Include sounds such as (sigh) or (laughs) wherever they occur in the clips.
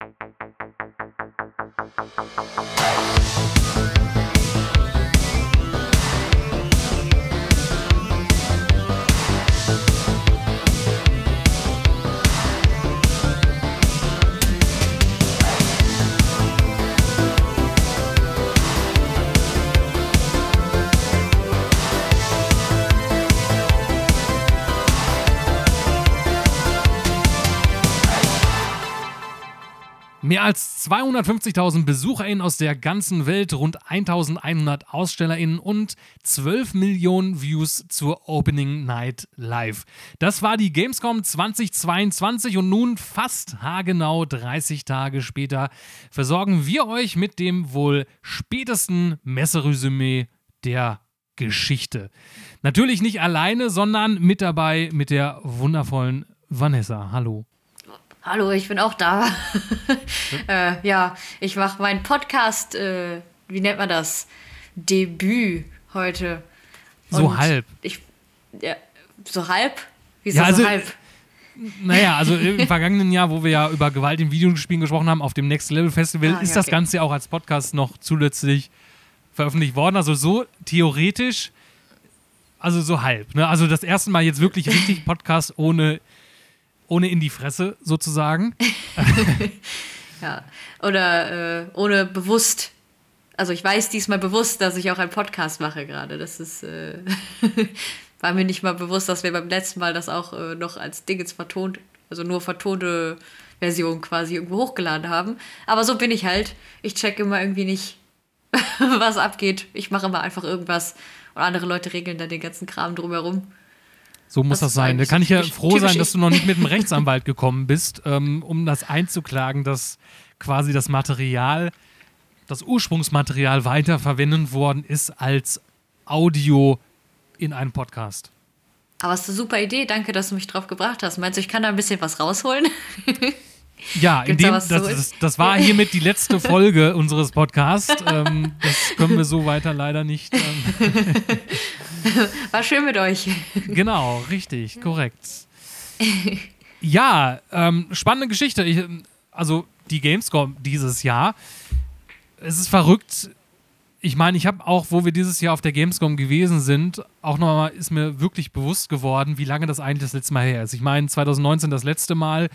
Thank you. Mehr als 250.000 BesucherInnen aus der ganzen Welt, rund 1.100 AusstellerInnen und 12 Millionen Views zur Opening Night Live. Das war die Gamescom 2022 und nun fast haargenau 30 Tage später versorgen wir euch mit dem wohl spätesten Messeresümee der Geschichte. Natürlich nicht alleine, sondern mit dabei mit der wundervollen Vanessa. Hallo. Hallo, ich bin auch da. (laughs) äh, ja, ich mache meinen Podcast, äh, wie nennt man das? Debüt heute. Und so halb. Ich, ja, so halb? Wieso ja, also, so halb? Naja, also im (laughs) vergangenen Jahr, wo wir ja über Gewalt in Videospielen gesprochen haben, auf dem Next Level Festival, ah, ist ja, das okay. Ganze ja auch als Podcast noch zusätzlich veröffentlicht worden. Also so theoretisch, also so halb. Ne? Also das erste Mal jetzt wirklich richtig (laughs) Podcast ohne ohne in die Fresse sozusagen. (laughs) (laughs) ja, oder äh, ohne bewusst. Also ich weiß diesmal bewusst, dass ich auch einen Podcast mache gerade. Das ist äh, (laughs) war mir nicht mal bewusst, dass wir beim letzten Mal das auch äh, noch als Ding jetzt vertont, also nur vertonte Version quasi irgendwo hochgeladen haben. Aber so bin ich halt. Ich check immer irgendwie nicht, was abgeht. Ich mache immer einfach irgendwas und andere Leute regeln dann den ganzen Kram drumherum. So muss das, das sein. Da kann ich ja froh sein, dass du noch nicht mit dem (laughs) Rechtsanwalt gekommen bist, ähm, um das einzuklagen, dass quasi das Material, das Ursprungsmaterial weiterverwendet worden ist als Audio in einem Podcast. Aber es ist eine super Idee. Danke, dass du mich drauf gebracht hast. Meinst du, ich kann da ein bisschen was rausholen? (laughs) Ja, in dem, da das, das, das, war hiermit die letzte (laughs) Folge unseres Podcasts. Ähm, das können wir so weiter leider nicht. Ähm. (laughs) War schön mit euch. Genau, richtig, korrekt. (laughs) Ja, ähm, spannende Geschichte. Ich, also die Gamescom dieses Jahr. Es ist verrückt. Ich meine, ich habe auch, wo wir dieses Jahr auf der Gamescom gewesen sind, auch nochmal ist mir wirklich bewusst geworden, wie lange das eigentlich das letzte Mal her ist. Ich meine, 2019 das letzte Mal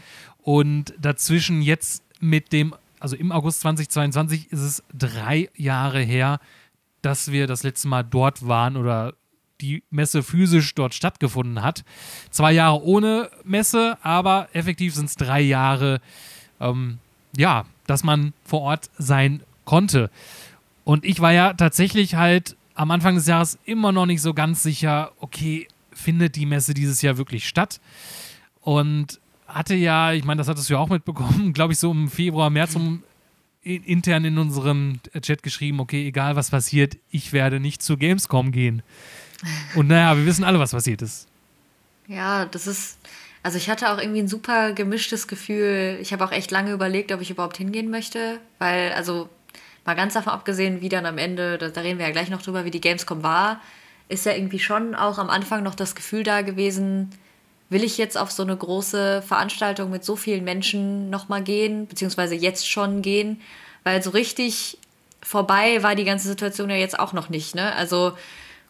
und dazwischen jetzt mit dem, also im August 2022 ist es drei Jahre her, dass wir das letzte Mal dort waren oder die Messe physisch dort stattgefunden hat. Zwei Jahre ohne Messe, aber effektiv sind es drei Jahre, ähm, ja, dass man vor Ort sein konnte. Und ich war ja tatsächlich halt am Anfang des Jahres immer noch nicht so ganz sicher, okay, findet die Messe dieses Jahr wirklich statt? Und hatte ja, ich meine, das hattest du ja auch mitbekommen, (laughs) glaube ich, so im Februar, März um intern in unserem Chat geschrieben, okay, egal was passiert, ich werde nicht zu Gamescom gehen. Und naja, wir wissen alle, was passiert ist. Ja, das ist, also ich hatte auch irgendwie ein super gemischtes Gefühl. Ich habe auch echt lange überlegt, ob ich überhaupt hingehen möchte, weil, also mal ganz davon abgesehen, wie dann am Ende, da, da reden wir ja gleich noch drüber, wie die Gamescom war, ist ja irgendwie schon auch am Anfang noch das Gefühl da gewesen, will ich jetzt auf so eine große Veranstaltung mit so vielen Menschen nochmal gehen, beziehungsweise jetzt schon gehen, weil so richtig vorbei war die ganze Situation ja jetzt auch noch nicht. Ne? Also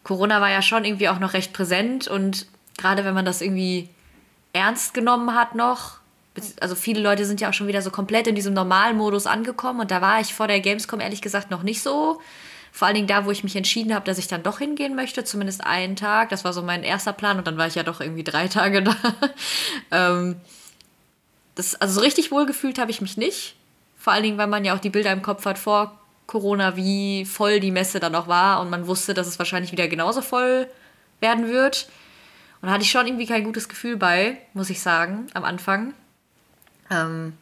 Corona war ja schon irgendwie auch noch recht präsent und gerade wenn man das irgendwie ernst genommen hat noch, also viele Leute sind ja auch schon wieder so komplett in diesem Normalmodus angekommen und da war ich vor der Gamescom ehrlich gesagt noch nicht so. Vor allen Dingen da, wo ich mich entschieden habe, dass ich dann doch hingehen möchte, zumindest einen Tag. Das war so mein erster Plan und dann war ich ja doch irgendwie drei (laughs) Tage da. ähm, das, also so richtig wohlgefühlt habe ich mich nicht. Vor allen Dingen, weil man ja auch die Bilder im Kopf hat vor Corona, wie voll die Messe dann noch war und man wusste, dass es wahrscheinlich wieder genauso voll werden wird. Und da hatte ich schon irgendwie kein gutes Gefühl bei, muss ich sagen, am Anfang. Ähm,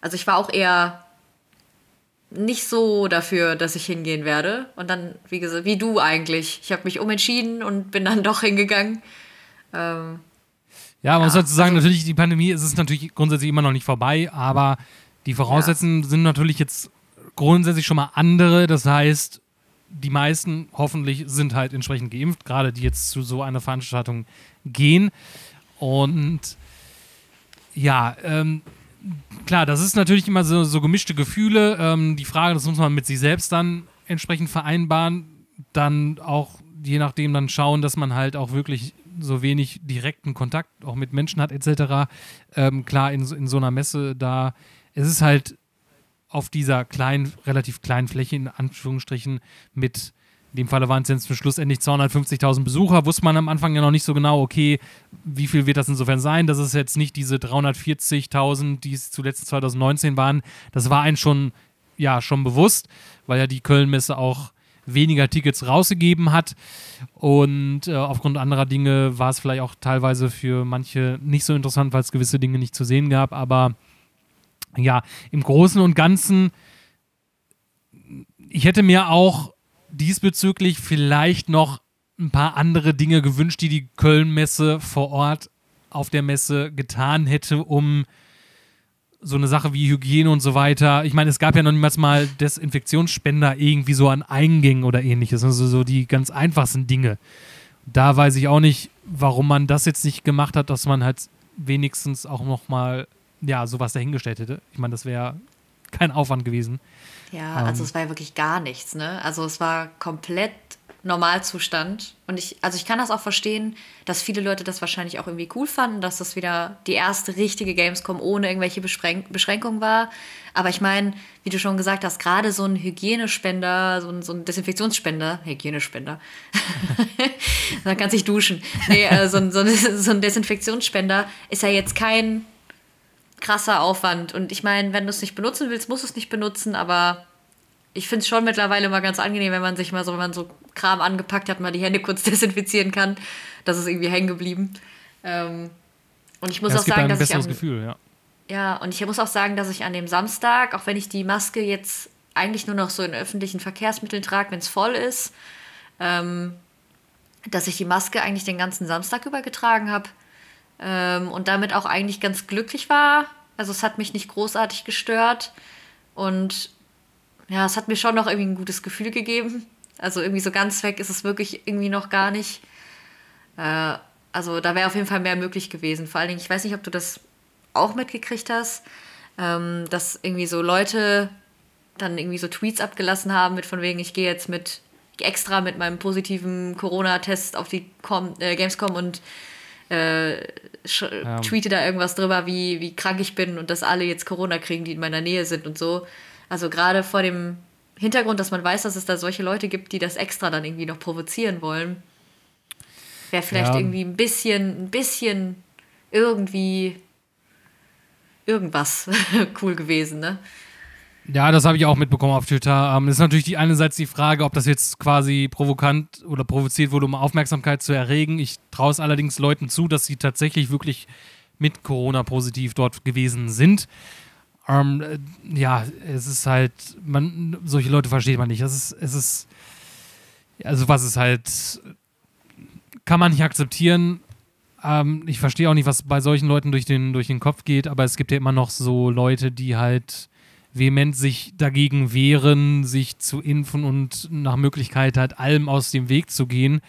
also ich war auch eher nicht so dafür, dass ich hingehen werde. Und dann, wie gesagt, wie du eigentlich. Ich habe mich umentschieden und bin dann (laughs) doch hingegangen. Ähm, ja, man ja, muss dazu sagen, also, natürlich, die Pandemie ist es natürlich grundsätzlich immer noch nicht vorbei, aber die Voraussetzungen ja. sind natürlich jetzt grundsätzlich schon mal andere. Das heißt, die meisten hoffentlich sind halt entsprechend geimpft, gerade die jetzt zu so einer Veranstaltung gehen. Und ja, ähm, klar, das ist natürlich immer so, so gemischte Gefühle. Ähm, die Frage, das muss man mit sich selbst dann entsprechend vereinbaren. Dann auch je nachdem dann schauen, dass man halt auch wirklich so wenig direkten Kontakt auch mit Menschen hat etc. Ähm, klar, in, in so einer Messe da, es ist halt auf dieser kleinen, relativ kleinen Fläche in Anführungsstrichen mit in dem Falle waren es jetzt schlussendlich 250.000 Besucher. Wusste man am Anfang ja noch nicht so genau, okay, wie viel wird das insofern sein? Das ist jetzt nicht diese 340.000, die es zuletzt 2019 waren. Das war einem schon, ja, schon bewusst, weil ja die Köln-Messe auch weniger Tickets rausgegeben hat. Und äh, aufgrund anderer Dinge war es vielleicht auch teilweise für manche nicht so interessant, weil es gewisse Dinge nicht zu sehen gab. Aber ja, im Großen und Ganzen, ich hätte mir auch diesbezüglich vielleicht noch ein paar andere Dinge gewünscht, die die Köln-Messe vor Ort auf der Messe getan hätte, um so eine Sache wie Hygiene und so weiter. Ich meine, es gab ja noch niemals mal Desinfektionsspender irgendwie so an Eingängen oder ähnliches. Also so die ganz einfachsten Dinge. Da weiß ich auch nicht, warum man das jetzt nicht gemacht hat, dass man halt wenigstens auch noch mal ja sowas dahingestellt hätte. Ich meine, das wäre kein Aufwand gewesen. Ja, also ähm. es war ja wirklich gar nichts, ne? Also es war komplett Normalzustand. Und ich, also ich kann das auch verstehen, dass viele Leute das wahrscheinlich auch irgendwie cool fanden, dass das wieder die erste richtige Gamescom ohne irgendwelche Beschränk Beschränkungen war. Aber ich meine, wie du schon gesagt hast, gerade so ein Hygienespender, so ein, so ein Desinfektionsspender, Hygienespender, (laughs) man kann sich duschen. Nee, äh, so, ein, so, ein, so ein Desinfektionsspender ist ja jetzt kein krasser Aufwand. Und ich meine, wenn du es nicht benutzen willst, musst du es nicht benutzen, aber ich finde es schon mittlerweile mal ganz angenehm, wenn man sich mal so, wenn man so Kram angepackt hat, mal die Hände kurz (laughs) desinfizieren kann. Das ist irgendwie hängen geblieben. Ähm, und ich muss ja, auch sagen, dass ich. Am, Gefühl, ja. Ja, und ich muss auch sagen, dass ich an dem Samstag, auch wenn ich die Maske jetzt eigentlich nur noch so in öffentlichen Verkehrsmitteln trage, wenn es voll ist, ähm, dass ich die Maske eigentlich den ganzen Samstag über getragen habe ähm, und damit auch eigentlich ganz glücklich war. Also es hat mich nicht großartig gestört und ja, es hat mir schon noch irgendwie ein gutes Gefühl gegeben. Also irgendwie so ganz weg ist es wirklich irgendwie noch gar nicht. Äh, also da wäre auf jeden Fall mehr möglich gewesen. Vor allen Dingen, ich weiß nicht, ob du das auch mitgekriegt hast, ähm, dass irgendwie so Leute dann irgendwie so Tweets abgelassen haben mit von wegen, ich gehe jetzt mit extra mit meinem positiven Corona-Test auf die Com äh, Gamescom und äh, ja. tweete da irgendwas drüber, wie, wie krank ich bin und dass alle jetzt Corona kriegen, die in meiner Nähe sind und so. Also gerade vor dem Hintergrund, dass man weiß, dass es da solche Leute gibt, die das extra dann irgendwie noch provozieren wollen, wäre vielleicht ja. irgendwie ein bisschen, ein bisschen irgendwie irgendwas (laughs) cool gewesen, ne? Ja, das habe ich auch mitbekommen auf Twitter. Ähm, ist natürlich die einerseits die Frage, ob das jetzt quasi provokant oder provoziert wurde, um Aufmerksamkeit zu erregen. Ich traue es allerdings Leuten zu, dass sie tatsächlich wirklich mit Corona positiv dort gewesen sind. Ähm, äh, ja, es ist halt, man, solche Leute versteht man nicht. Es ist, es ist, also was ist halt, kann man nicht akzeptieren. Ähm, ich verstehe auch nicht, was bei solchen Leuten durch den, durch den Kopf geht, aber es gibt ja immer noch so Leute, die halt vehement sich dagegen wehren, sich zu impfen und nach Möglichkeit halt allem aus dem Weg zu gehen,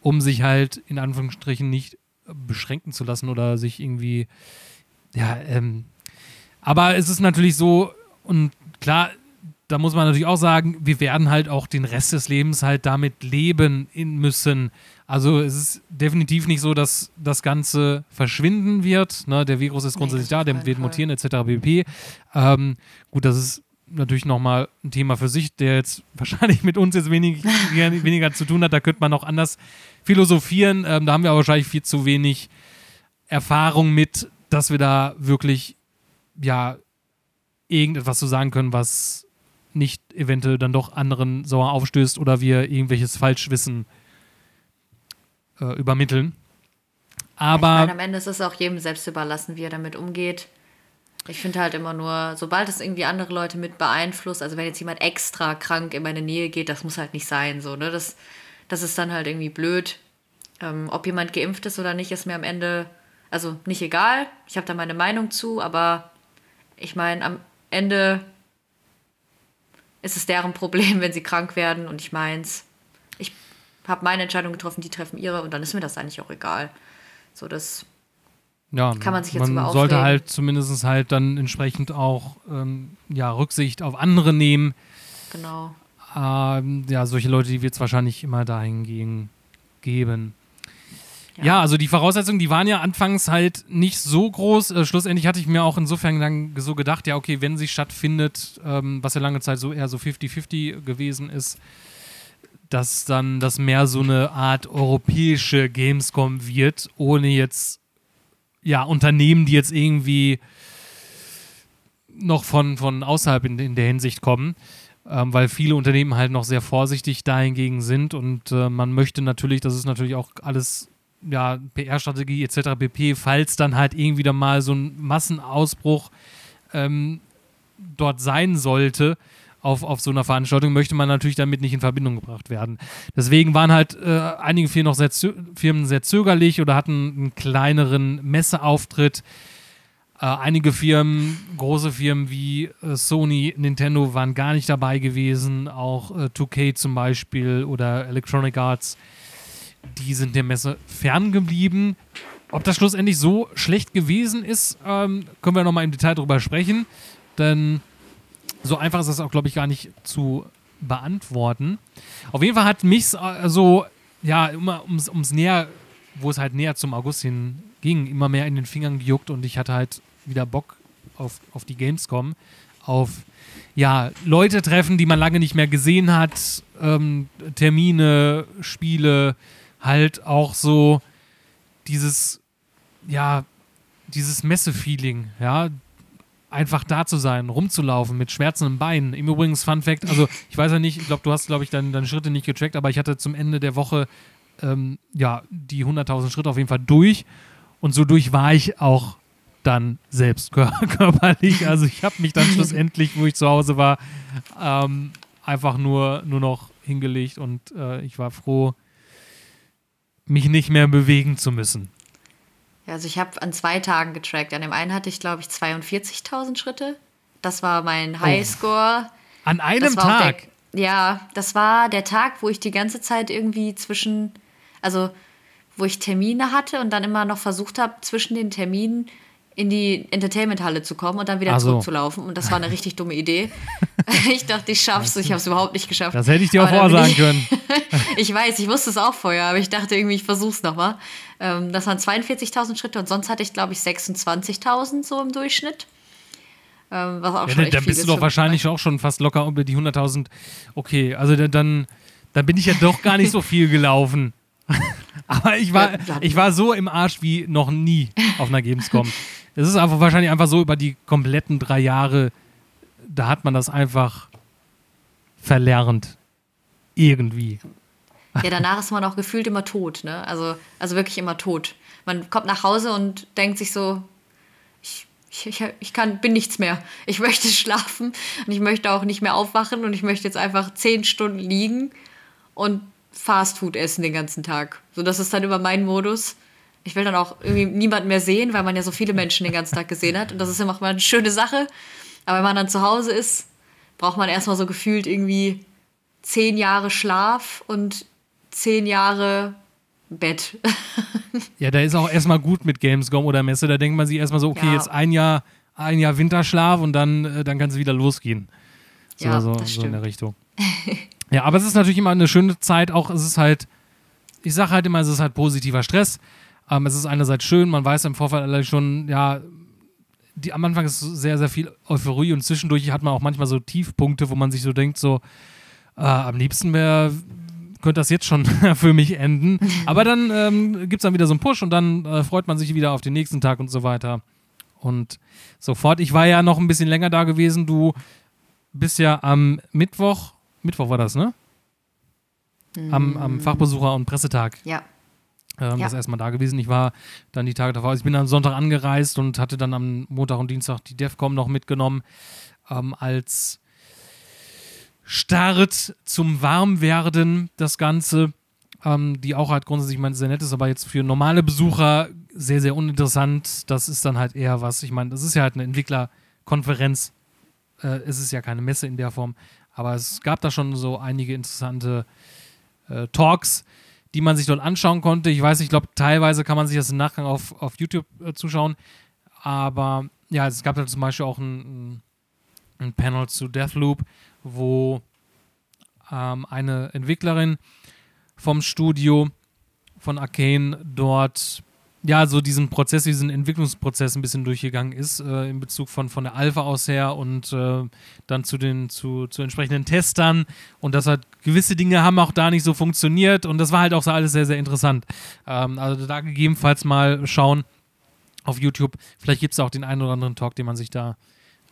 um sich halt in Anführungsstrichen nicht beschränken zu lassen oder sich irgendwie, ja, ähm, aber es ist natürlich so, und klar, da muss man natürlich auch sagen, wir werden halt auch den Rest des Lebens halt damit leben müssen. Also es ist definitiv nicht so, dass das Ganze verschwinden wird. Ne? Der Virus ist grundsätzlich nee, da, der wird mutieren etc. pp. Ähm, gut, das ist natürlich nochmal ein Thema für sich, der jetzt (laughs) wahrscheinlich mit uns jetzt wenig, (laughs) weniger zu tun hat. Da könnte man noch anders philosophieren. Ähm, da haben wir aber wahrscheinlich viel zu wenig Erfahrung mit, dass wir da wirklich ja, irgendetwas zu sagen können, was nicht eventuell dann doch anderen sauer aufstößt oder wir irgendwelches Falschwissen äh, übermitteln. Aber. Ich meine, am Ende ist es auch jedem selbst überlassen, wie er damit umgeht. Ich finde halt immer nur, sobald es irgendwie andere Leute mit beeinflusst, also wenn jetzt jemand extra krank in meine Nähe geht, das muss halt nicht sein, so, ne? Das, das ist dann halt irgendwie blöd. Ähm, ob jemand geimpft ist oder nicht, ist mir am Ende, also nicht egal. Ich habe da meine Meinung zu, aber ich meine, am Ende ist es deren Problem, wenn sie krank werden und ich meins. Ich habe meine Entscheidung getroffen, die treffen ihre und dann ist mir das eigentlich auch egal. So, das. Ja, Kann man sich jetzt man sollte halt zumindest halt dann entsprechend auch ähm, ja, Rücksicht auf andere nehmen. Genau. Ähm, ja, solche Leute, die wird es wahrscheinlich immer dahingegen geben. Ja. Ja. also die Voraussetzungen, die waren ja anfangs halt nicht so groß. Äh, schlussendlich hatte ich mir auch insofern dann so gedacht, ja, okay, wenn sie stattfindet, ähm, was ja lange Zeit so eher so 50-50 gewesen ist, dass dann das mehr so eine Art europäische Gamescom wird, ohne jetzt ja Unternehmen, die jetzt irgendwie noch von, von außerhalb in, in der Hinsicht kommen ähm, weil viele Unternehmen halt noch sehr vorsichtig dahingegen sind und äh, man möchte natürlich, das ist natürlich auch alles ja, PR-Strategie etc. pp., falls dann halt irgendwie mal so ein Massenausbruch ähm, dort sein sollte, auf, auf so einer Veranstaltung, möchte man natürlich damit nicht in Verbindung gebracht werden. Deswegen waren halt äh, einige Firmen noch sehr, Firmen sehr zögerlich oder hatten einen kleineren Messeauftritt. Äh, einige Firmen, große Firmen wie äh, Sony, Nintendo waren gar nicht dabei gewesen, auch äh, 2K zum Beispiel oder Electronic Arts, die sind der Messe ferngeblieben. Ob das schlussendlich so schlecht gewesen ist, ähm, können wir nochmal im Detail drüber sprechen, denn so einfach ist das auch, glaube ich, gar nicht zu beantworten. Auf jeden Fall hat mich so, ja, immer ums, ums näher, wo es halt näher zum August hin ging, immer mehr in den Fingern gejuckt und ich hatte halt wieder Bock auf, auf die Gamescom, auf ja, Leute treffen, die man lange nicht mehr gesehen hat, ähm, Termine, Spiele, halt auch so dieses, ja, dieses Messe-Feeling, ja, einfach da zu sein, rumzulaufen mit schmerzenden Beinen. Im Übrigen, Fun Fact, also ich weiß ja nicht, ich glaube, du hast, glaube ich, deine, deine Schritte nicht getrackt, aber ich hatte zum Ende der Woche ähm, ja, die 100.000 Schritte auf jeden Fall durch und so durch war ich auch dann selbst kör (laughs) körperlich. Also ich habe mich dann schlussendlich, wo ich zu Hause war, ähm, einfach nur, nur noch hingelegt und äh, ich war froh, mich nicht mehr bewegen zu müssen. Ja, also ich habe an zwei Tagen getrackt. An dem einen hatte ich, glaube ich, 42.000 Schritte. Das war mein Highscore. An einem Tag. Der, ja, das war der Tag, wo ich die ganze Zeit irgendwie zwischen, also wo ich Termine hatte und dann immer noch versucht habe, zwischen den Terminen in die Entertainment-Halle zu kommen und dann wieder Ach so. zurückzulaufen. Und das war eine richtig dumme Idee. (laughs) ich dachte, ich schaff's. Ich habe es überhaupt nicht geschafft. Das hätte ich dir auch dann vorsagen ich- können. (laughs) ich weiß, ich wusste es auch vorher, aber ich dachte irgendwie, ich versuch's nochmal. Ähm, das waren 42.000 Schritte und sonst hatte ich, glaube ich, 26.000 so im Durchschnitt. Ähm, was auch Ja, schon dann, echt dann viel bist du doch wahrscheinlich auch schon fast locker über die 100.000. Okay, also dann, dann, dann bin ich ja doch gar nicht so viel gelaufen. (laughs) Aber ich war, ich war so im Arsch wie noch nie auf einer Gamescom. Es ist einfach wahrscheinlich einfach so über die kompletten drei Jahre, da hat man das einfach verlernt. Irgendwie. Ja, danach ist man auch gefühlt immer tot, ne? Also, also wirklich immer tot. Man kommt nach Hause und denkt sich so, ich, ich, ich, ich kann, bin nichts mehr. Ich möchte (laughs) schlafen und ich möchte auch nicht mehr aufwachen und ich möchte jetzt einfach zehn Stunden liegen und Fastfood essen den ganzen Tag. So, das ist dann immer mein Modus. Ich will dann auch irgendwie niemanden mehr sehen, weil man ja so viele Menschen den ganzen Tag gesehen hat. Und das ist immer mal eine schöne Sache. Aber wenn man dann zu Hause ist, braucht man erstmal so gefühlt irgendwie zehn Jahre Schlaf und zehn Jahre Bett. (laughs) Ja, da ist auch erstmal gut mit Gamescom oder Messe. Da denkt man sich erstmal so, okay, Ja. jetzt ein Jahr, ein Jahr Winterschlaf und dann, äh, dann kann es wieder losgehen. So, Ja, so, das so in der. Richtung. (laughs) ja, aber es ist natürlich immer eine schöne Zeit. Auch es ist halt, ich sage halt immer, es ist halt positiver Stress. Ähm, es ist einerseits schön, man weiß im Vorfeld alle schon, ja, die, am Anfang ist sehr, sehr viel Euphorie und zwischendurch hat man auch manchmal so Tiefpunkte, wo man sich so denkt, so, äh, am liebsten wäre, könnte das jetzt schon (laughs) für mich enden. (laughs) Aber dann ähm, gibt es dann wieder so einen Push und dann äh, freut man sich wieder auf den nächsten Tag und so weiter. Und sofort, ich war ja noch ein bisschen länger da gewesen. Du bist ja am Mittwoch, Mittwoch war das, ne? Am, am Fachbesucher- und Pressetag Ja. ähm, Ja. das erstmal da gewesen. Ich war dann die Tage davor. Also ich bin am Sonntag angereist und hatte dann am Montag und Dienstag die DEFCOM noch mitgenommen ähm, als Start zum Warmwerden das Ganze, ähm, die auch halt grundsätzlich ich meine, sehr nett ist, aber jetzt für normale Besucher sehr, sehr uninteressant. Das ist dann halt eher was, ich meine, das ist ja halt eine Entwicklerkonferenz. Äh, es ist ja keine Messe in der Form, aber es gab da schon so einige interessante äh, Talks, die man sich dort anschauen konnte. Ich weiß, ich glaube, teilweise kann man sich das im Nachgang auf, auf YouTube äh, zuschauen. Aber ja, es gab da zum Beispiel auch ein, ein Panel zu Deathloop, wo ähm, eine Entwicklerin vom Studio von Arcane dort ja, so diesen Prozess, diesen Entwicklungsprozess ein bisschen durchgegangen ist, äh, in Bezug von, von der Alpha aus her und äh, dann zu den zu, zu entsprechenden Testern und das hat gewisse Dinge haben auch da nicht so funktioniert und das war halt auch so alles sehr, sehr interessant. Ähm, also da gegebenenfalls mal schauen auf YouTube. Vielleicht gibt es auch den einen oder anderen Talk, den man sich da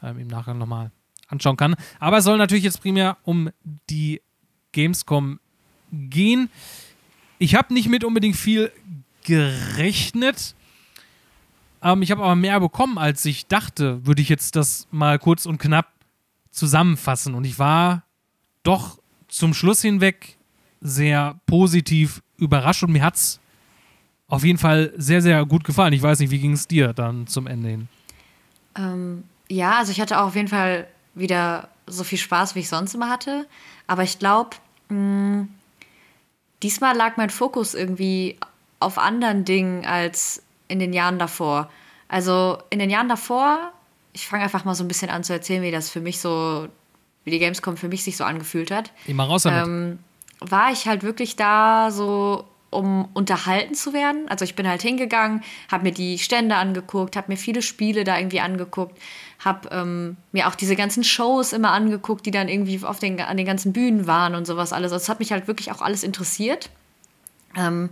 ähm, im Nachgang nochmal anschauen kann. Aber es soll natürlich jetzt primär um die Gamescom gehen. Ich habe nicht mit unbedingt viel gerechnet. Ähm, ich habe aber mehr bekommen, als ich dachte, würde ich jetzt das mal kurz und knapp zusammenfassen. Und ich war doch zum Schluss hinweg sehr positiv überrascht und mir hat es auf jeden Fall sehr, sehr gut gefallen. Ich weiß nicht, wie ging es dir dann zum Ende hin? Ähm, ja, also ich hatte auch auf jeden Fall wieder so viel Spaß, wie ich sonst immer hatte. Aber ich glaube, hm, diesmal lag mein Fokus irgendwie auf anderen Dingen als in den Jahren davor. Also in den Jahren davor, ich fange einfach mal so ein bisschen an zu erzählen, wie das für mich so, wie die Gamescom für mich sich so angefühlt hat. Immer raus damit. Ähm, war ich halt wirklich da so, um unterhalten zu werden. Also ich bin halt hingegangen, habe mir die Stände angeguckt, habe mir viele Spiele da irgendwie angeguckt, habe ähm, mir auch diese ganzen Shows immer angeguckt, die dann irgendwie auf den, an den ganzen Bühnen waren und sowas alles. Also es hat mich halt wirklich auch alles interessiert. Ähm,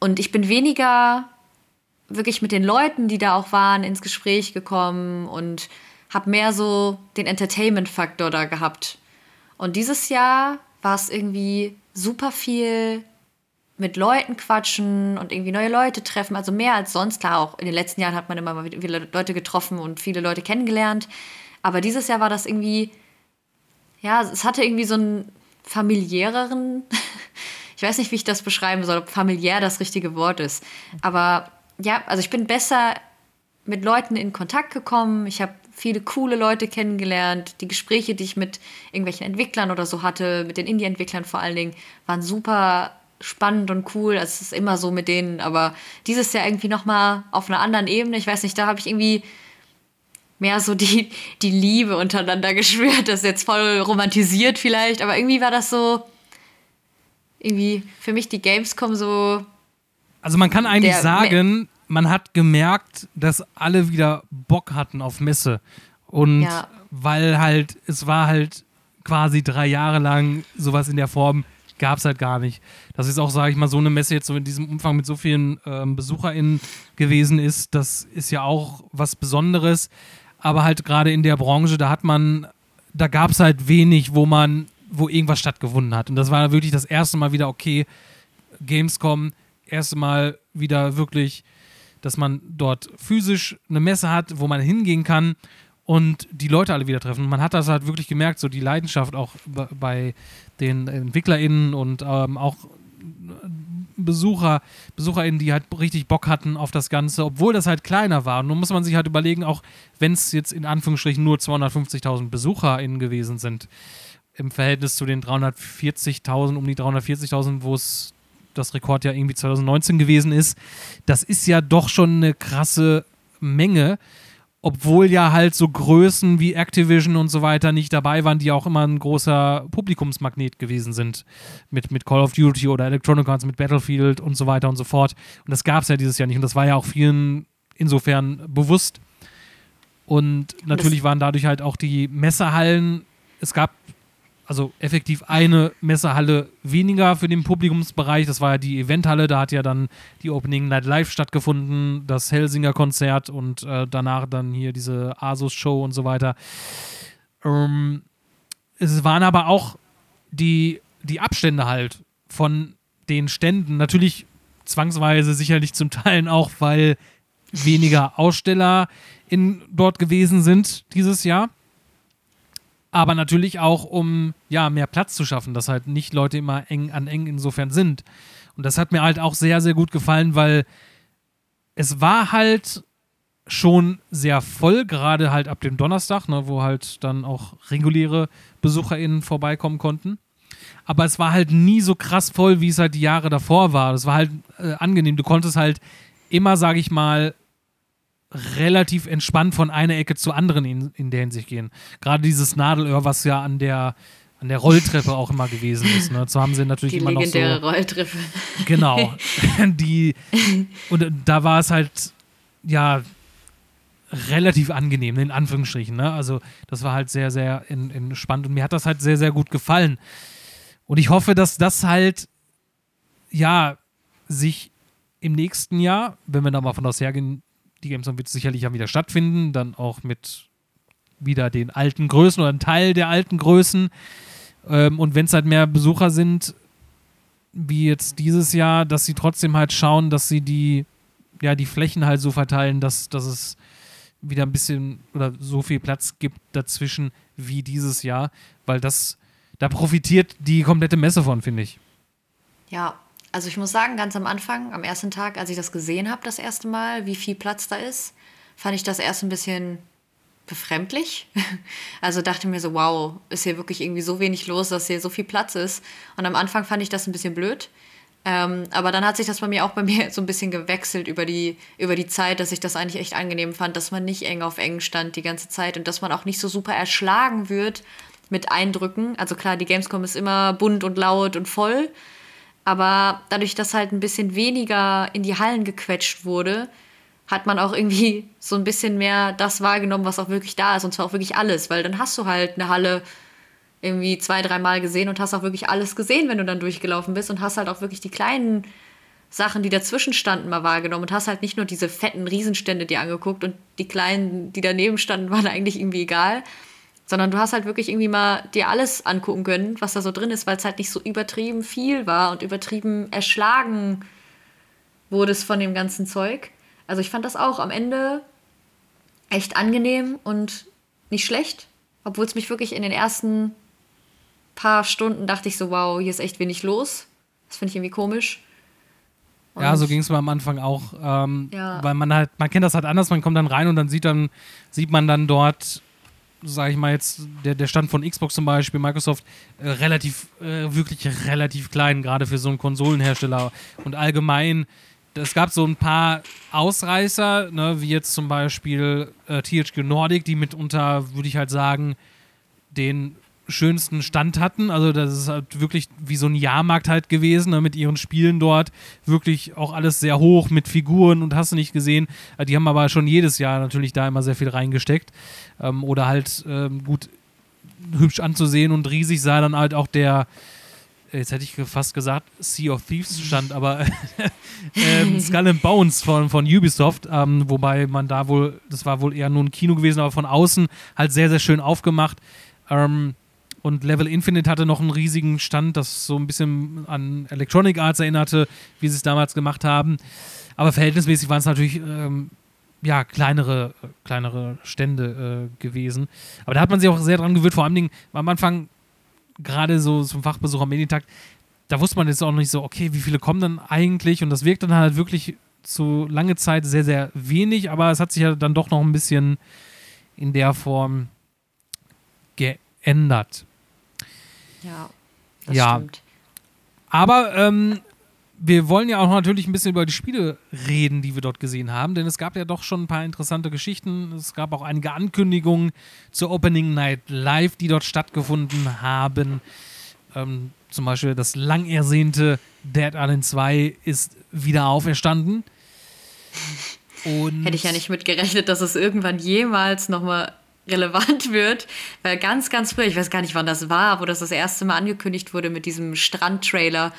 und ich bin weniger wirklich mit den Leuten, die da auch waren, ins Gespräch gekommen und habe mehr so den Entertainment-Faktor da gehabt. Und dieses Jahr war es irgendwie super viel mit Leuten quatschen und irgendwie neue Leute treffen. Also mehr als sonst. Klar, auch in den letzten Jahren hat man immer mal viele Leute getroffen und viele Leute kennengelernt. Aber dieses Jahr war das irgendwie, ja, es hatte irgendwie so einen familiäreren (laughs) ich weiß nicht, wie ich das beschreiben soll, ob familiär das richtige Wort ist. Aber ja, also ich bin besser mit Leuten in Kontakt gekommen. Ich habe viele coole Leute kennengelernt. Die Gespräche, die ich mit irgendwelchen Entwicklern oder so hatte, mit den Indie-Entwicklern vor allen Dingen, waren super spannend und cool. Also es ist immer so mit denen, aber dieses Jahr irgendwie noch mal auf einer anderen Ebene. Ich weiß nicht, da habe ich irgendwie mehr so die, die Liebe untereinander (laughs) gespürt. Das ist jetzt voll romantisiert vielleicht, aber irgendwie war das so, irgendwie für mich die Gamescom so. Also man kann eigentlich sagen, man hat gemerkt, dass alle wieder Bock hatten auf Messe. Und ja. weil halt, es war halt quasi drei Jahre lang sowas in der Form gab es halt gar nicht. Das ist auch, sage ich mal, so eine Messe jetzt so in diesem Umfang mit so vielen ähm, BesucherInnen gewesen ist. Das ist ja auch was Besonderes. Aber halt gerade in der Branche, da hat man, da gab es halt wenig, wo man wo irgendwas stattgefunden hat. Und das war wirklich das erste Mal wieder, okay, Gamescom, erste Mal wieder wirklich, dass man dort physisch eine Messe hat, wo man hingehen kann und die Leute alle wieder treffen. Man hat das halt wirklich gemerkt, so die Leidenschaft auch bei den EntwicklerInnen und ähm, auch Besucher, BesucherInnen, die halt richtig Bock hatten auf das Ganze, obwohl das halt kleiner war. Nun muss man sich halt überlegen, auch wenn es jetzt in Anführungsstrichen nur 250.000 BesucherInnen gewesen sind, im Verhältnis zu den 340.000, um die 340.000, wo es das Rekord ja irgendwie 2019 gewesen ist, das ist ja doch schon eine krasse Menge, obwohl ja halt so Größen wie Activision und so weiter nicht dabei waren, die auch immer ein großer Publikumsmagnet gewesen sind. Mit, mit Call of Duty oder Electronic Arts, mit Battlefield und so weiter und so fort. Und das gab es ja dieses Jahr nicht. Und das war ja auch vielen insofern bewusst. Und natürlich waren dadurch halt auch die Messehallen, es gab also effektiv eine Messehalle weniger für den Publikumsbereich. Das war ja die Eventhalle, da hat ja dann die Opening Night Live stattgefunden, das Helsinger Konzert und äh, danach dann hier diese Asus Show und so weiter. Ähm, es waren aber auch die, die Abstände halt von den Ständen. Natürlich zwangsweise sicherlich zum Teil auch, weil weniger Aussteller in, dort gewesen sind dieses Jahr aber natürlich auch, um ja mehr Platz zu schaffen, dass halt nicht Leute immer eng an eng insofern sind. Und das hat mir halt auch sehr, sehr gut gefallen, weil es war halt schon sehr voll, gerade halt ab dem Donnerstag, ne, wo halt dann auch reguläre BesucherInnen vorbeikommen konnten. aber es war halt nie so krass voll, wie es halt die Jahre davor war. Das war halt äh, angenehm. Du konntest halt immer, sage ich mal, relativ entspannt von einer Ecke zur anderen in, in der Hinsicht gehen. Gerade dieses Nadelöhr, was ja an der an der Rolltreppe auch immer gewesen ist. Ne? So haben sie natürlich die immer noch so. Die legendäre Rolltreppe. Genau. (laughs) die, und da war es halt, ja, relativ angenehm, in Anführungsstrichen. Ne? Also, das war halt sehr, sehr entspannt und mir hat das halt sehr, sehr gut gefallen. Und ich hoffe, dass das halt, ja, sich im nächsten Jahr, wenn wir da mal von aus hergehen, die Gamescom wird sicherlich ja wieder stattfinden, dann auch mit wieder den alten Größen oder einem Teil der alten Größen. Ähm, und wenn es halt mehr Besucher sind, wie jetzt dieses Jahr, dass sie trotzdem halt schauen, dass sie die, ja, die Flächen halt so verteilen, dass, dass es wieder ein bisschen oder so viel Platz gibt dazwischen wie dieses Jahr, weil das, da profitiert die komplette Messe von, finde ich. Ja, also ich muss sagen, ganz am Anfang, am ersten Tag, als ich das gesehen habe, das erste Mal, wie viel Platz da ist, fand ich das erst ein bisschen befremdlich. (laughs) Also dachte mir so, wow, ist hier wirklich irgendwie so wenig los, dass hier so viel Platz ist. Und am Anfang fand ich das ein bisschen blöd. Ähm, aber dann hat sich das bei mir auch bei (laughs) mir so ein bisschen gewechselt über die, über die Zeit, dass ich das eigentlich echt angenehm fand, dass man nicht eng auf eng stand die ganze Zeit und dass man auch nicht so super erschlagen wird mit Eindrücken. Also klar, die Gamescom ist immer bunt und laut und voll. Aber dadurch, dass halt ein bisschen weniger in die Hallen gequetscht wurde, hat man auch irgendwie (laughs) so ein bisschen mehr das wahrgenommen, was auch wirklich da ist. Und zwar auch wirklich alles, weil dann hast du halt eine Halle irgendwie zwei, dreimal gesehen und hast auch wirklich alles gesehen, wenn du dann durchgelaufen bist und hast halt auch wirklich die kleinen Sachen, die dazwischen standen, mal wahrgenommen und hast halt nicht nur diese fetten Riesenstände dir angeguckt und die kleinen, die daneben standen, waren (laughs) eigentlich irgendwie egal, sondern du hast halt wirklich irgendwie mal dir alles angucken können, was da so drin ist, weil es halt nicht so übertrieben viel war und übertrieben erschlagen wurdest von dem ganzen Zeug. Also ich fand das auch am Ende echt angenehm und nicht schlecht, obwohl es mich wirklich in den ersten paar Stunden dachte ich so, wow, hier ist echt wenig los. Das finde ich irgendwie komisch. Und ja, so ging es mir am Anfang auch, ähm, ja. weil man halt, man kennt das halt anders, man kommt dann rein und dann sieht dann, sieht man dann dort, sage ich mal jetzt, der, der Stand von Xbox zum Beispiel, Microsoft, äh, relativ, äh, wirklich relativ klein, gerade für so einen Konsolenhersteller. Und allgemein es gab so ein paar Ausreißer, ne, wie jetzt zum Beispiel äh, THQ Nordic, die mitunter, würde ich halt sagen, den schönsten Stand hatten. Also das ist halt wirklich wie so ein Jahrmarkt halt gewesen, ne, mit ihren Spielen dort. Wirklich auch alles sehr hoch mit Figuren und hast du nicht gesehen. Äh, die haben aber schon jedes Jahr natürlich da immer sehr viel reingesteckt. Ähm, oder halt ähm, gut hübsch anzusehen und riesig sah dann halt auch der jetzt hätte ich fast gesagt, Sea of Thieves stand, aber (laughs) ähm, Skull and Bones von, von Ubisoft, ähm, wobei man da wohl, das war wohl eher nur ein Kino gewesen, aber von außen halt sehr, sehr schön aufgemacht. Ähm, und Level Infinite hatte noch einen riesigen Stand, das so ein bisschen an Electronic Arts erinnerte, wie sie es damals gemacht haben. Aber verhältnismäßig waren es natürlich ähm, ja, kleinere, kleinere Stände äh, gewesen. Aber da hat man sich auch sehr dran gewöhnt, vor allem am Anfang gerade so zum Fachbesucher Meditakt, da wusste man jetzt auch nicht so, okay, wie viele kommen dann eigentlich? Und das wirkt dann halt wirklich zu lange Zeit sehr, sehr wenig, aber es hat sich ja dann doch noch ein bisschen in der Form geändert. Ja, das ja. stimmt. Aber ähm, wir wollen ja auch natürlich ein bisschen über die Spiele reden, die wir dort gesehen haben, denn es gab ja doch schon ein paar interessante Geschichten. Es gab auch einige Ankündigungen zur Opening Night Live, die dort stattgefunden haben. Ähm, zum Beispiel das lang ersehnte Dead Island 2 ist wieder auferstanden. (laughs) Und Hätte ich ja nicht mitgerechnet, dass es irgendwann jemals nochmal relevant wird, weil ganz, ganz früh, ich weiß gar nicht, wann das war, wo das das erste Mal angekündigt wurde mit diesem Strandtrailer,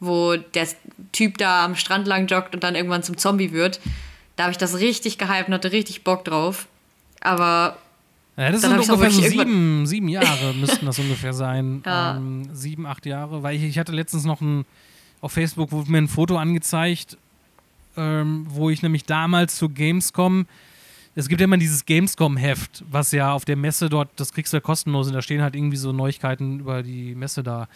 wo der Typ da am Strand lang joggt und dann irgendwann zum Zombie wird. Da habe ich das richtig gehypt und hatte richtig Bock drauf. Aber. Ja, das sind ungefähr so sieben, sieben Jahre müssten das ungefähr sein. (laughs) Ja. Ähm, sieben, acht Jahre. Weil ich, ich hatte letztens noch ein, auf Facebook wurde mir ein Foto angezeigt, ähm, wo ich nämlich damals zu Gamescom es gibt ja immer dieses Gamescom-Heft, was ja auf der Messe dort, das kriegst du ja kostenlos und da stehen halt irgendwie so Neuigkeiten über die Messe da.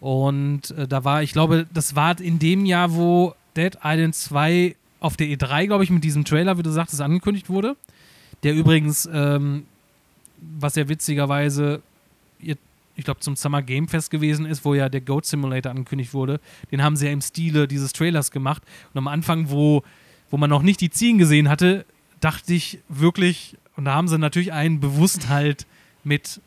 Und äh, da war, ich glaube, das war in dem Jahr, wo Dead Island 2 auf der E3, glaube ich, mit diesem Trailer, wie du sagtest, angekündigt wurde. Der übrigens, ähm, was ja witzigerweise, ich glaube, zum Summer Game Fest gewesen ist, wo ja der Goat Simulator angekündigt wurde. Den haben sie ja im Stile dieses Trailers gemacht. Und am Anfang, wo, wo man noch nicht die Ziegen gesehen hatte, dachte ich wirklich, und da haben sie natürlich einen bewusst halt mit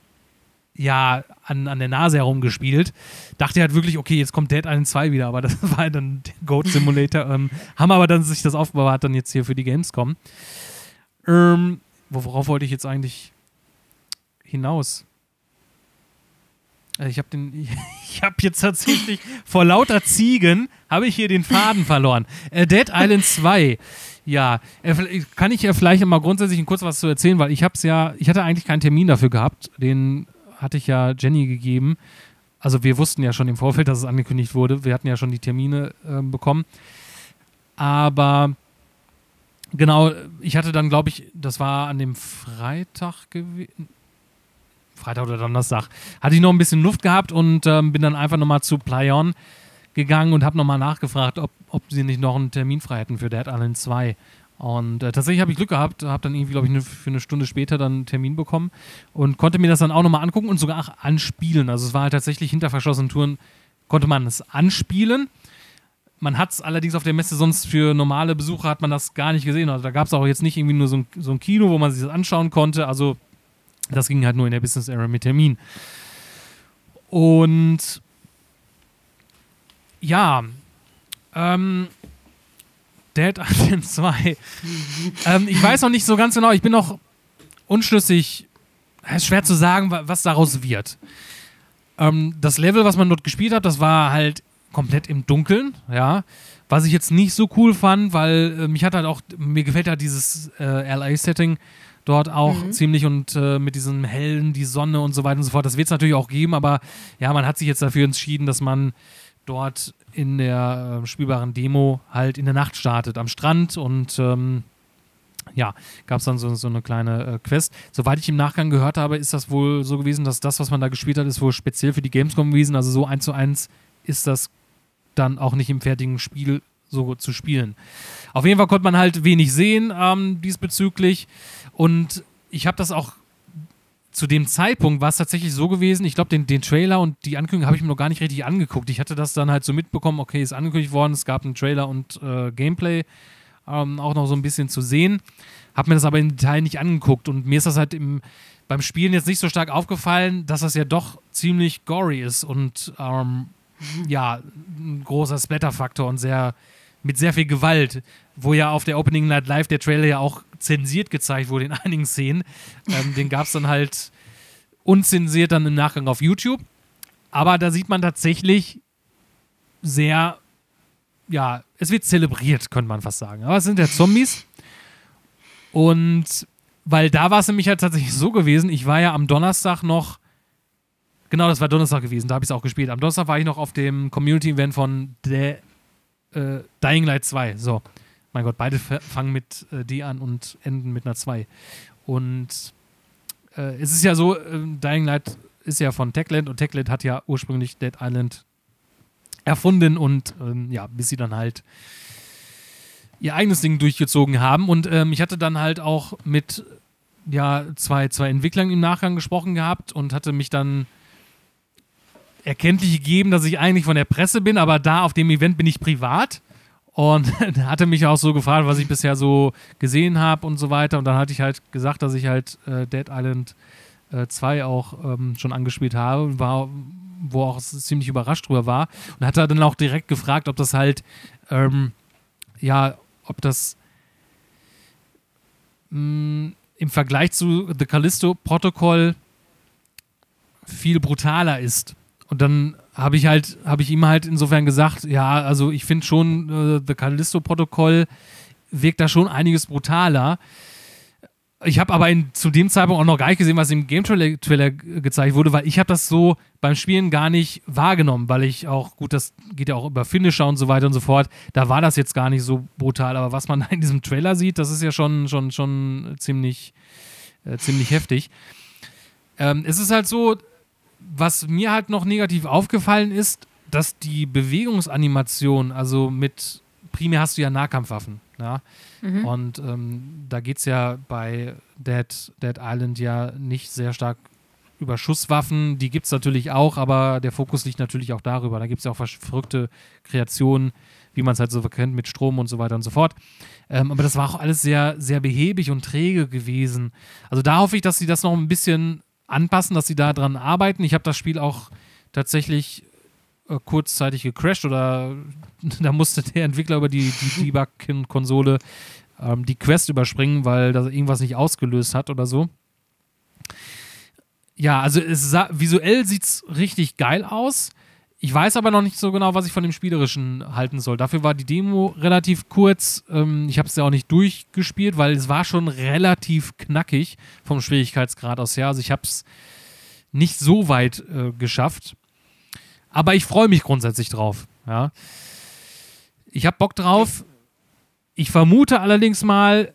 ja, an, an der Nase herumgespielt. Dachte halt wirklich, okay, jetzt kommt Dead Island 2 wieder, aber (laughs) das war dann der Goat Simulator. ähm, haben aber dann sich das aufbewahrt, dann jetzt hier für die Gamescom. Ähm, worauf wollte ich jetzt eigentlich hinaus? Äh, ich habe den, (laughs) ich habe jetzt tatsächlich vor lauter Ziegen habe ich hier den Faden verloren. Äh, Dead Island 2. Ja, äh, kann ich ja vielleicht mal grundsätzlich kurz was zu erzählen, weil ich habe es ja, ich hatte eigentlich keinen Termin dafür gehabt. Den hatte ich ja Jenny gegeben. Also wir wussten ja schon im Vorfeld, dass es angekündigt wurde. Wir hatten ja schon die Termine äh, bekommen. Aber genau, ich hatte dann, glaube ich, das war an dem Freitag gewesen. Freitag oder Donnerstag, hatte ich noch ein bisschen Luft gehabt und ähm, bin dann einfach nochmal zu Playon gegangen und habe nochmal nachgefragt, ob, ob sie nicht noch einen Termin frei hätten für Dead Island 2. Und äh, tatsächlich habe ich Glück gehabt, habe dann irgendwie, glaube ich, ne, für eine Stunde später dann einen Termin bekommen und konnte mir das dann auch nochmal angucken und sogar auch anspielen. Also es war halt tatsächlich hinter verschlossenen Touren, konnte man es anspielen. Man hat es allerdings auf der Messe sonst für normale Besucher hat man das gar nicht gesehen. Also da gab es auch jetzt nicht irgendwie nur so ein, so ein Kino, wo man sich das anschauen konnte. Also das ging halt nur in der Business Era mit Termin. Und ja, ähm, Dead (laughs) Island 2. ähm, ich weiß noch nicht so ganz genau, ich bin noch unschlüssig. Es ist schwer zu sagen, was daraus wird. Ähm, das Level, was man dort gespielt hat, das war halt komplett im Dunkeln, ja. Was ich jetzt nicht so cool fand, weil äh, mich hat halt auch, mir gefällt halt dieses äh, LA-Setting dort auch mhm. ziemlich und äh, mit diesem hellen, die Sonne und so weiter und so fort. Das wird es natürlich auch geben, aber ja, man hat sich jetzt dafür entschieden, dass man dort in der äh, spielbaren Demo halt in der Nacht startet am Strand und ähm, ja, gab es dann so, so eine kleine äh, Quest. Soweit ich im Nachgang gehört habe, ist das wohl so gewesen, dass das, was man da gespielt hat, ist wohl speziell für die Gamescom gewesen. Also so eins zu eins ist das dann auch nicht im fertigen Spiel so zu spielen. Auf jeden Fall konnte man halt wenig sehen ähm, diesbezüglich und ich habe das auch zu dem Zeitpunkt war es tatsächlich so gewesen, ich glaube, den, den Trailer und die Ankündigung habe ich mir noch gar nicht richtig angeguckt. Ich hatte das dann halt so mitbekommen, okay, ist angekündigt worden, es gab einen Trailer und äh, Gameplay ähm, auch noch so ein bisschen zu sehen. Habe mir das aber im Detail nicht angeguckt und mir ist das halt im, beim Spielen jetzt nicht so stark aufgefallen, dass das ja doch ziemlich gory ist und ähm, ja, ein großer Splatter-Faktor und sehr mit sehr viel Gewalt, wo ja auf der Opening Night Live der Trailer ja auch zensiert gezeigt wurde in (laughs) einigen Szenen. Ähm, den gab es dann halt unzensiert dann im Nachgang auf YouTube. Aber da sieht man tatsächlich sehr, ja, es wird zelebriert, könnte man fast sagen. Aber es sind ja Zombies. Und weil da war es nämlich halt tatsächlich so gewesen, ich war ja am Donnerstag noch, genau, das war Donnerstag gewesen, da habe ich es auch gespielt. Am Donnerstag war ich noch auf dem Community-Event von The äh, Dying Light 2. So. Mein Gott, beide fangen mit äh, D an und enden mit einer 2. Und äh, es ist ja so, äh, Dying Light ist ja von Techland und Techland hat ja ursprünglich Dead Island erfunden und ähm, ja, bis sie dann halt ihr eigenes Ding durchgezogen haben. Und ähm, ich hatte dann halt auch mit ja, zwei, zwei Entwicklern im Nachgang gesprochen gehabt und hatte mich dann erkenntlich gegeben, dass ich eigentlich von der Presse bin, aber da auf dem Event bin ich privat. Und (laughs) hatte mich auch so gefragt, was ich bisher so gesehen habe und so weiter. Und dann hatte ich halt gesagt, dass ich halt äh, Dead Island äh, 2 auch ähm, schon angespielt habe, war, wo auch ziemlich überrascht drüber war. Und hat er dann auch direkt gefragt, ob das halt, ähm, ja, ob das mh, mm, im Vergleich zu The Callisto Protocol viel brutaler ist. Und dann habe ich halt, habe ich ihm halt insofern gesagt, ja, also ich finde schon, äh, The Callisto-Protokoll wirkt da schon einiges brutaler. Ich habe aber in, zu dem Zeitpunkt auch noch gar nicht gesehen, was im Game Trailer, gezeigt wurde, weil ich habe das so beim Spielen gar nicht wahrgenommen, weil ich auch, gut, das geht ja auch über Finisher und so weiter und so fort, da war das jetzt gar nicht so brutal, aber was man in diesem Trailer sieht, das ist ja schon, schon, schon ziemlich, äh, ziemlich heftig. Ähm, es ist halt so, was mir halt noch negativ aufgefallen ist, dass die Bewegungsanimation, also mit primär hast du ja Nahkampfwaffen, ja. Mhm. Und ähm, da geht es ja bei Dead, Dead Island ja nicht sehr stark über Schusswaffen, die gibt es natürlich auch, aber der Fokus liegt natürlich auch darüber. Da gibt es ja auch verrückte Kreationen, wie man es halt so kennt mit Strom und so weiter und so fort. Ähm, aber das war auch alles sehr, sehr behäbig und träge gewesen. Also da hoffe ich, dass sie das noch ein bisschen anpassen, dass sie da dran arbeiten. Ich habe das Spiel auch tatsächlich äh, kurzzeitig gecrashed oder (laughs) da musste der Entwickler über die, die Debug-Konsole ähm, die Quest überspringen, weil das irgendwas nicht ausgelöst hat oder so. Ja, also es sah, visuell sieht es richtig geil aus. Ich weiß aber noch nicht so genau, was ich von dem Spielerischen halten soll. Dafür war die Demo relativ kurz. Ähm, ich habe es ja auch nicht durchgespielt, weil es war schon relativ knackig vom Schwierigkeitsgrad aus her. Also ich habe es nicht so weit äh, geschafft. Aber ich freue mich grundsätzlich drauf. Ja. Ich habe Bock drauf. Ich vermute allerdings mal,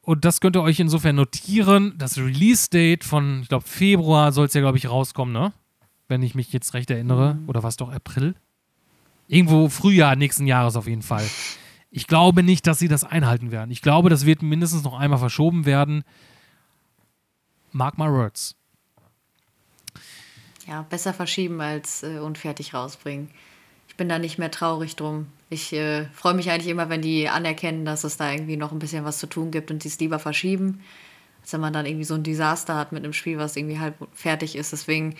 und das könnt ihr euch insofern notieren, das Release-Date von, ich glaube, Februar soll es ja, glaube ich, rauskommen, ne? Wenn ich mich jetzt recht erinnere. Oder war es doch April? Irgendwo Frühjahr nächsten Jahres auf jeden Fall. Ich glaube nicht, dass sie das einhalten werden. Ich glaube, das wird mindestens noch einmal verschoben werden. Mark my words. Ja, besser verschieben als äh, unfertig rausbringen. Ich bin da nicht mehr traurig drum. Ich äh, freue mich eigentlich immer, wenn die anerkennen, dass es da irgendwie noch ein bisschen was zu tun gibt und sie es lieber verschieben, als wenn man dann irgendwie so ein Desaster hat mit einem Spiel, was irgendwie halb fertig ist. Deswegen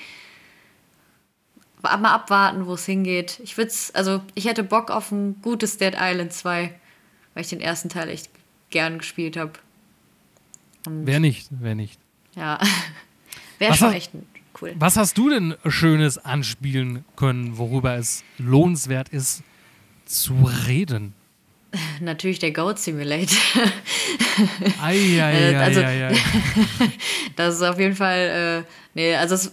mal abwarten, wo es hingeht. Ich würde also ich hätte Bock auf ein gutes Dead Island 2, weil ich den ersten Teil echt gern gespielt habe. Wer nicht, wer nicht. Ja, (laughs) wäre schon echt ein Cool. Was hast du denn Schönes anspielen können, worüber es lohnenswert ist zu reden? (laughs) Natürlich der Goat Simulator. ei, ei, (laughs) also, ei, ei, (laughs) das ist auf jeden Fall, äh, nee, also es,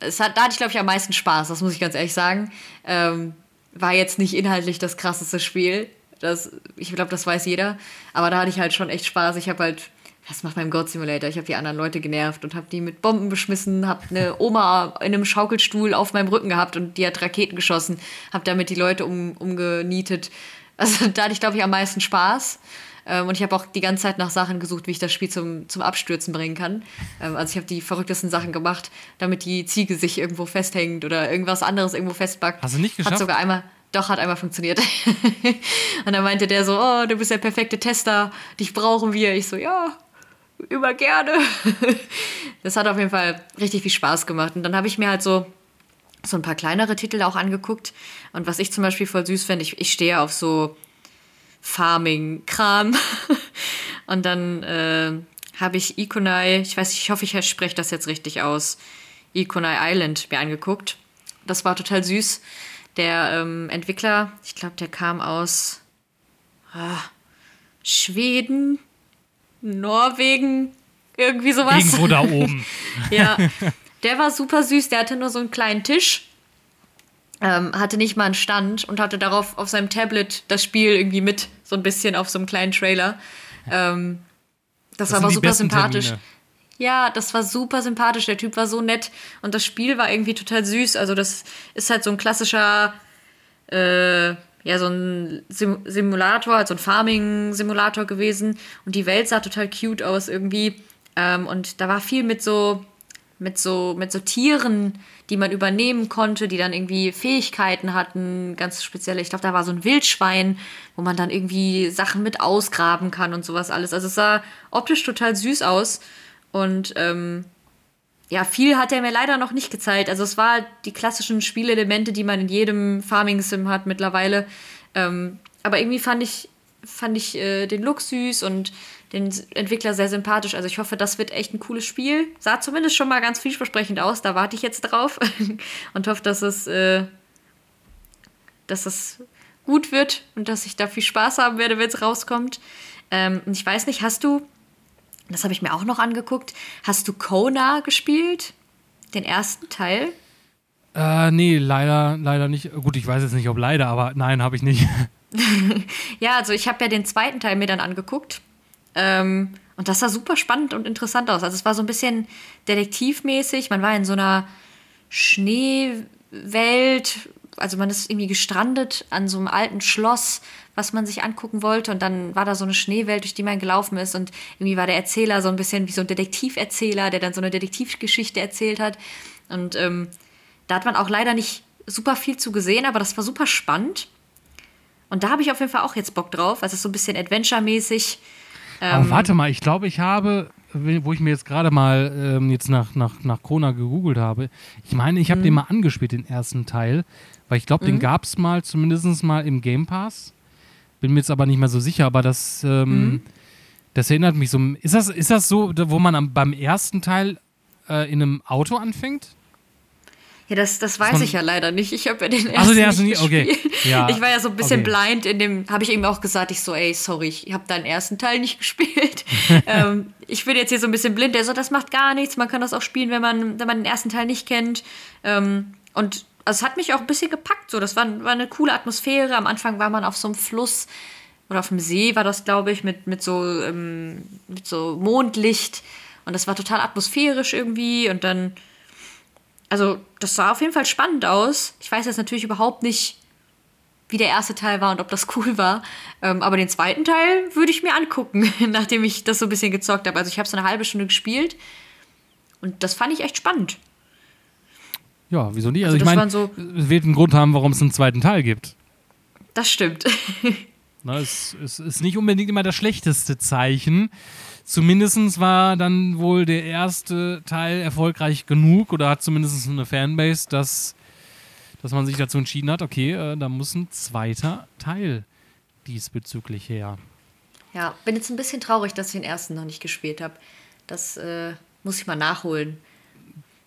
es, hat, da hatte ich glaube ich am meisten Spaß, das muss ich ganz ehrlich sagen. Ähm, war jetzt nicht inhaltlich das krasseste Spiel, das, ich glaube, das weiß jeder, aber da hatte ich halt schon echt Spaß. Ich habe halt das macht beim God Simulator. Ich habe die anderen Leute genervt und habe die mit Bomben beschmissen, habe eine Oma in einem Schaukelstuhl auf meinem Rücken gehabt und die hat Raketen geschossen, habe damit die Leute um, umgenietet. Also (laughs) da hatte ich, glaube ich, am meisten Spaß. Ähm, und ich habe auch die ganze Zeit nach Sachen gesucht, wie ich das Spiel zum, zum Abstürzen bringen kann. Ähm, also ich habe die verrücktesten Sachen gemacht, damit die Ziege sich irgendwo festhängt oder irgendwas anderes irgendwo festbackt. Hast du nicht geschafft? Hat sogar einmal, doch, hat einmal funktioniert. (laughs) und dann meinte der so, oh, du bist der perfekte Tester, dich brauchen wir. Ich so, ja, immer gerne. (laughs) das hat auf jeden Fall richtig viel Spaß gemacht. Und dann habe ich mir halt so, so ein paar kleinere Titel auch angeguckt. Und was ich zum Beispiel voll süß finde, ich, ich stehe auf so Farming-Kram. (laughs) Und dann äh, habe ich Ikonai, ich weiß, ich hoffe, ich spreche das jetzt richtig aus, Ikonai Island mir angeguckt. Das war total süß. Der ähm, Entwickler, ich glaube, der kam aus ah, Schweden, Norwegen, irgendwie sowas. Irgendwo da (laughs) oben. ja, (laughs) der war super süß. Der hatte nur so einen kleinen Tisch, ähm, hatte nicht mal einen Stand und hatte darauf auf seinem Tablet das Spiel irgendwie mit, so ein bisschen auf so einem kleinen Trailer. Ähm, das, das war aber super sympathisch. Termine. Ja, das war super sympathisch. Der Typ war so nett und das Spiel war irgendwie total süß. Also, das ist halt so ein klassischer. Äh, ja, so ein Sim Simulator, also ein Farming-Simulator gewesen. Und die Welt sah total cute aus irgendwie. Ähm, und da war viel mit so, mit so, mit so Tieren, die man übernehmen konnte, die dann irgendwie Fähigkeiten hatten, ganz spezielle. Ich glaube, da war so ein Wildschwein, wo man dann irgendwie Sachen mit ausgraben kann und sowas alles. Also es sah optisch total süß aus. Und ähm, ja, viel hat er mir leider noch nicht gezeigt. Also es war die klassischen Spielelemente, die man in jedem Farming-Sim hat mittlerweile. Ähm, aber irgendwie fand ich, fand ich äh, den Look süß und den Entwickler sehr sympathisch. Also ich hoffe, das wird echt ein cooles Spiel. Sah zumindest schon mal ganz vielversprechend aus. Da warte ich jetzt drauf (laughs) und hoffe, dass es, äh, dass es gut wird und dass ich da viel Spaß haben werde, wenn es rauskommt. Ähm, ich weiß nicht, hast du das habe ich mir auch noch angeguckt. Hast du Kona gespielt? Den ersten Teil? Äh, nee, leider, leider nicht. Gut, ich weiß jetzt nicht, ob leider, aber nein, habe ich nicht. (laughs) (laughs) ja, also ich habe ja den zweiten Teil mir dann angeguckt. Ähm, und das sah super spannend und interessant aus. Also es war so ein bisschen detektivmäßig. Man war in so einer Schneewelt, also man ist irgendwie gestrandet an so einem alten Schloss, was man sich angucken wollte. Und dann war da so eine Schneewelt, durch die man gelaufen ist. Und irgendwie war der Erzähler so ein bisschen wie so ein Detektiverzähler, der dann so eine Detektivgeschichte erzählt hat. Und ähm, da hat man auch leider nicht super viel zu gesehen, aber das war super spannend. Und da habe ich auf jeden Fall auch jetzt Bock drauf. Also so ein bisschen Adventure-mäßig. Aber ähm, warte mal, ich glaube, ich habe, wo ich mir jetzt gerade mal ähm, jetzt nach, nach, nach Kona gegoogelt habe, ich meine, ich habe mhm. den mal angespielt, den ersten Teil, weil ich glaube, mhm. den gab es mal, zumindest mal im Game Pass. Bin mir jetzt aber nicht mehr so sicher, aber das, ähm, mhm. das erinnert mich so. Ist das, ist das so, wo man am, beim ersten Teil äh, in einem Auto anfängt? Ja, das, das weiß ich ja leider nicht. Ich habe ja den ersten also den ersten nicht okay. Ja. (laughs) Ich war ja so ein bisschen okay. blind in dem, habe ich eben auch gesagt, ich so, ey, sorry, ich habe deinen ersten Teil nicht (laughs) gespielt. (laughs) ähm, ich bin jetzt hier so ein bisschen blind. Der so, das macht gar nichts. Man kann das auch spielen, wenn man, wenn man den ersten Teil nicht kennt. Ähm, und also, es hat mich auch ein bisschen gepackt. So, das war, war eine coole Atmosphäre. Am Anfang war man auf so einem Fluss oder auf dem See, war das, glaube ich, mit, mit, so, ähm, mit so Mondlicht. Und das war total atmosphärisch irgendwie. Und dann also das sah auf jeden Fall spannend aus. Ich weiß jetzt natürlich überhaupt nicht, wie der erste Teil war und ob das (laughs) cool war. Ähm, aber den zweiten Teil würde ich mir angucken, (laughs) nachdem ich das so ein bisschen gezockt habe. Also ich habe es eine halbe Stunde gespielt und das fand ich echt spannend. Ja, wieso nicht? Also, also ich meine, so es wird einen Grund haben, warum es einen zweiten Teil gibt. Das stimmt. (laughs) Na, es, es ist nicht unbedingt immer das schlechteste Zeichen. Zumindest war dann wohl der erste Teil erfolgreich genug oder hat zumindest eine Fanbase, dass, dass man sich dazu entschieden hat, okay, äh, da muss ein zweiter Teil diesbezüglich her. Ja, bin jetzt ein bisschen traurig, dass ich den ersten noch nicht gespielt habe. Das äh, muss ich mal nachholen.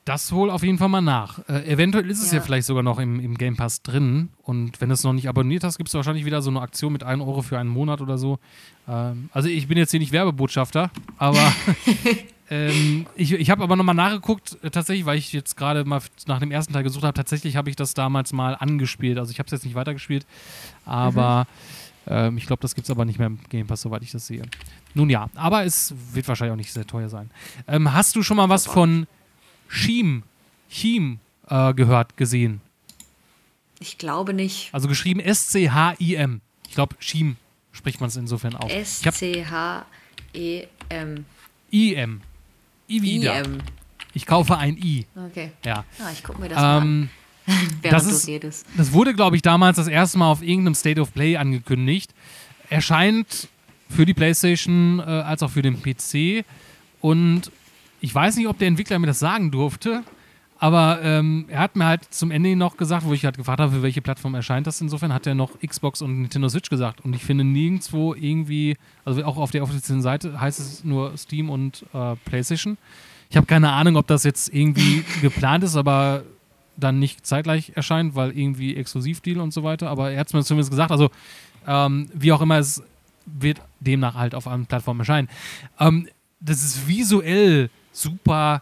Das hol auf jeden Fall mal nach. Äh, eventuell ist es ja. ja. vielleicht sogar noch im, im Game Pass drin. Und wenn du es noch nicht abonniert hast, gibt es wahrscheinlich wieder so eine Aktion mit 1 Euro für einen Monat oder so. Ähm, also ich bin jetzt hier nicht Werbebotschafter, aber (laughs) ähm, ich, ich habe aber nochmal nachgeguckt, äh, tatsächlich, weil ich jetzt gerade mal nach dem ersten Teil gesucht habe. Tatsächlich habe ich das damals mal angespielt. Also ich habe es jetzt nicht weitergespielt, aber mhm. ähm, ich glaube, das gibt es aber nicht mehr im Game Pass, soweit ich das sehe. Nun ja, aber es wird wahrscheinlich auch nicht sehr teuer sein. Ähm, hast du schon mal was von Schiem, Chim äh, gehört, gesehen? Ich glaube nicht. Also geschrieben S-C-H-I-M. Ich glaube, Schiem spricht man es insofern auch. S-C-H-E-M. I-M. I wieder. I-M. Ich kaufe ein I. Okay. Ja. Ah, ich gucke mir das ähm, mal an. (laughs) das, ist, das wurde, glaube ich, damals das erste Mal auf irgendeinem State of Play angekündigt. Erscheint für die PlayStation äh, als auch für den PC und ich weiß nicht, ob der Entwickler mir das sagen durfte, aber ähm, er hat mir halt zum Ende noch gesagt, wo ich halt gefragt habe, für welche Plattform erscheint das. Insofern hat er noch Xbox und Nintendo Switch gesagt. Und ich finde nirgendwo irgendwie, also auch auf der offiziellen Seite heißt es nur Steam und äh, PlayStation. Ich habe keine Ahnung, ob das jetzt irgendwie (laughs) geplant ist, aber dann nicht zeitgleich erscheint, weil irgendwie Exklusivdeal und so weiter. Aber er hat es mir zumindest gesagt. Also, ähm, wie auch immer, es wird demnach halt auf allen Plattformen erscheinen. Ähm, das ist visuell super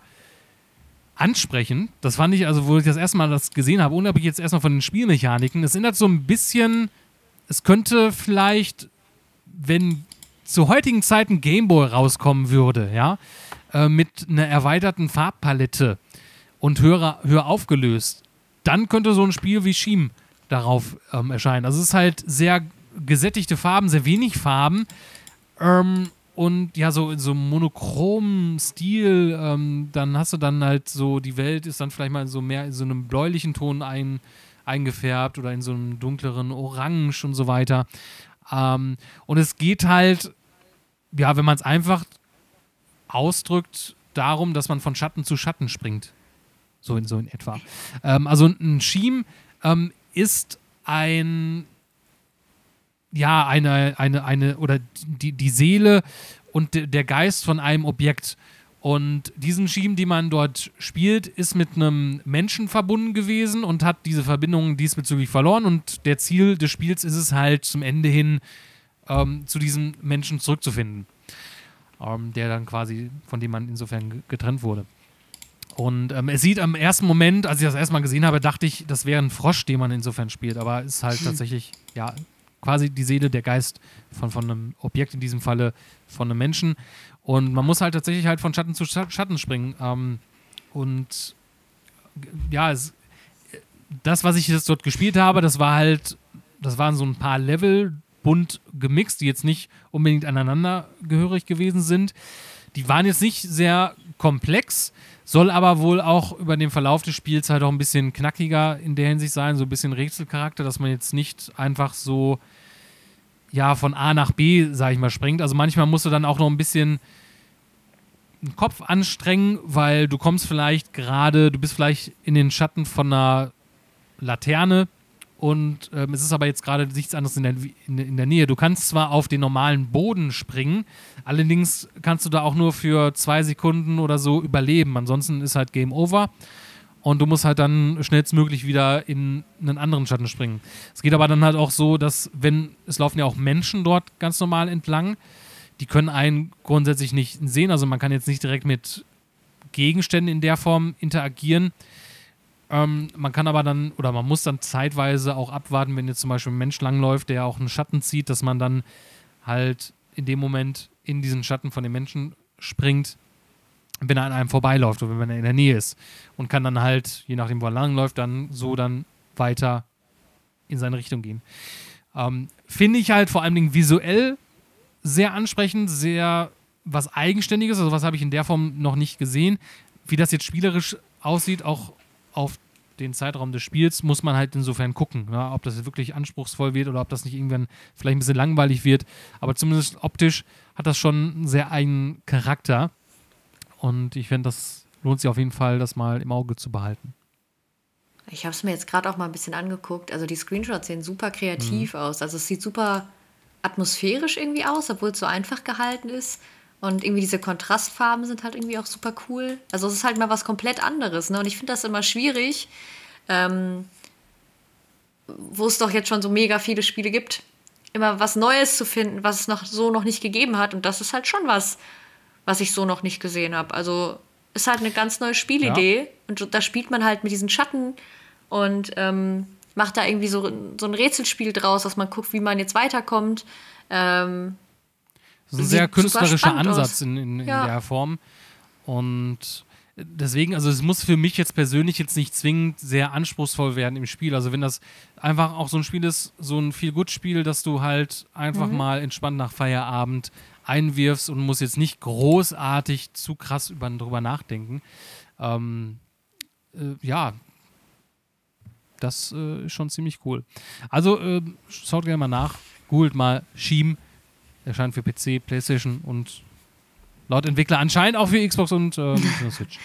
ansprechend. Das fand ich, also wo ich das erste Mal das gesehen habe, unabhängig jetzt erstmal von den Spielmechaniken, es erinnert so ein bisschen, es könnte vielleicht, wenn zu heutigen Zeiten Gameboy rauskommen würde, ja, äh, mit einer erweiterten Farbpalette und höher, höher aufgelöst, dann könnte so ein Spiel wie Shim darauf ähm, erscheinen. Also es ist halt sehr gesättigte Farben, sehr wenig Farben ähm, und ja, so in so einem monochromen Stil, ähm, dann hast du dann halt so, die Welt ist dann vielleicht mal so mehr in so einem bläulichen Ton ein, eingefärbt oder in so einem dunkleren Orange und so weiter. Ähm, und es geht halt, ja, wenn man es einfach ausdrückt, darum, dass man von Schatten zu Schatten springt. So in, so in etwa. Ähm, also ein Schiem ähm, ist ein ja, eine, eine, eine, oder die, die Seele und der Geist von einem Objekt. Und diesen Schiem, die man dort spielt, ist mit einem Menschen verbunden gewesen und hat diese Verbindung diesbezüglich verloren. Und der Ziel des Spiels ist es halt zum Ende hin, ähm, zu diesem Menschen zurückzufinden. Ähm, der dann quasi, von dem man insofern getrennt wurde. Und ähm, es sieht am ersten Moment, als ich das erstmal gesehen habe, dachte ich, das wäre ein Frosch, den man insofern spielt. Aber es ist halt tatsächlich, ja, quasi die Seele, der Geist von, von einem Objekt, in diesem Falle von einem Menschen. Und man muss halt tatsächlich halt von Schatten zu Schatten springen. Ähm, und ja, es, das, was ich jetzt dort gespielt habe, das war halt, das waren so ein paar Level bunt gemixt, die jetzt nicht unbedingt aneinander gehörig gewesen sind. Die waren jetzt nicht sehr komplex, soll aber wohl auch über den Verlauf des Spiels halt auch ein bisschen knackiger in der Hinsicht sein, so ein bisschen Rätselcharakter, dass man jetzt nicht einfach so ja von A nach B, sag ich mal, springt. Also manchmal musst du dann auch noch ein bisschen den Kopf anstrengen, weil du kommst vielleicht gerade, du bist vielleicht in den Schatten von einer Laterne und ähm, es ist aber jetzt gerade nichts anderes in der, in, in, der Nähe. Du kannst zwar auf den normalen Boden springen, allerdings kannst du da auch nur für zwei Sekunden oder so überleben. Ansonsten ist halt Game Over und du musst halt dann schnellstmöglich wieder in einen anderen Schatten springen. Es geht aber dann halt auch so, dass wenn, es laufen ja auch Menschen dort ganz normal entlang, die können einen grundsätzlich nicht sehen, also man kann jetzt nicht direkt mit Gegenständen in der Form interagieren. Ähm, man kann aber dann, oder man muss dann zeitweise auch abwarten, wenn jetzt zum Beispiel ein Mensch langläuft, der auch einen Schatten zieht, dass man dann halt in dem Moment in diesen Schatten von dem Menschen springt, wenn er an einem vorbeiläuft oder wenn er in der Nähe ist. Und kann dann halt, je nachdem, wo er langläuft, dann so dann weiter in seine Richtung gehen. Ähm, Finde ich halt vor allen Dingen visuell sehr ansprechend, sehr was Eigenständiges, also was habe ich in der Form noch nicht gesehen. Wie das jetzt spielerisch aussieht, auch auf den Zeitraum des Spiels muss man halt insofern gucken, ja, ob das wirklich anspruchsvoll wird oder ob das nicht irgendwann vielleicht ein bisschen langweilig wird. Aber zumindest optisch hat das schon einen sehr eigenen Charakter. Und ich finde, das lohnt sich auf jeden Fall, das mal im Auge zu behalten. Ich habe es mir jetzt gerade auch mal ein bisschen angeguckt. Also die Screenshots sehen super kreativ mhm. aus. Also es sieht super atmosphärisch irgendwie aus, obwohl es so einfach gehalten ist. Und irgendwie diese Kontrastfarben sind halt irgendwie auch super cool. Also es ist halt mal was komplett anderes. Ne? Und ich finde das immer schwierig, ähm, wo es doch jetzt schon so mega viele Spiele gibt, immer was Neues zu finden, was es noch so noch nicht gegeben hat. Und das ist halt schon was, was ich so noch nicht gesehen habe. Also ist halt eine ganz neue Spielidee. Ja. Und da spielt man halt mit diesen Schatten und ähm, macht da irgendwie so, so ein Rätselspiel draus, dass man guckt, wie man jetzt weiterkommt. Ähm, das ist ein sehr künstlerischer Ansatz in, in, in ja. der Form. Und deswegen, also es muss für mich jetzt persönlich jetzt nicht zwingend sehr anspruchsvoll werden im Spiel. Also wenn das einfach auch so ein Spiel ist, so ein viel gut Spiel, dass du halt einfach mhm. mal entspannt nach Feierabend einwirfst und musst jetzt nicht großartig zu krass über, drüber nachdenken. Ähm, äh, ja, das äh, ist schon ziemlich cool. Also äh, schaut gerne mal nach, googelt mal Sheem Erscheint für PC, PlayStation und laut Entwickler anscheinend auch für Xbox und (laughs) äh, Switch.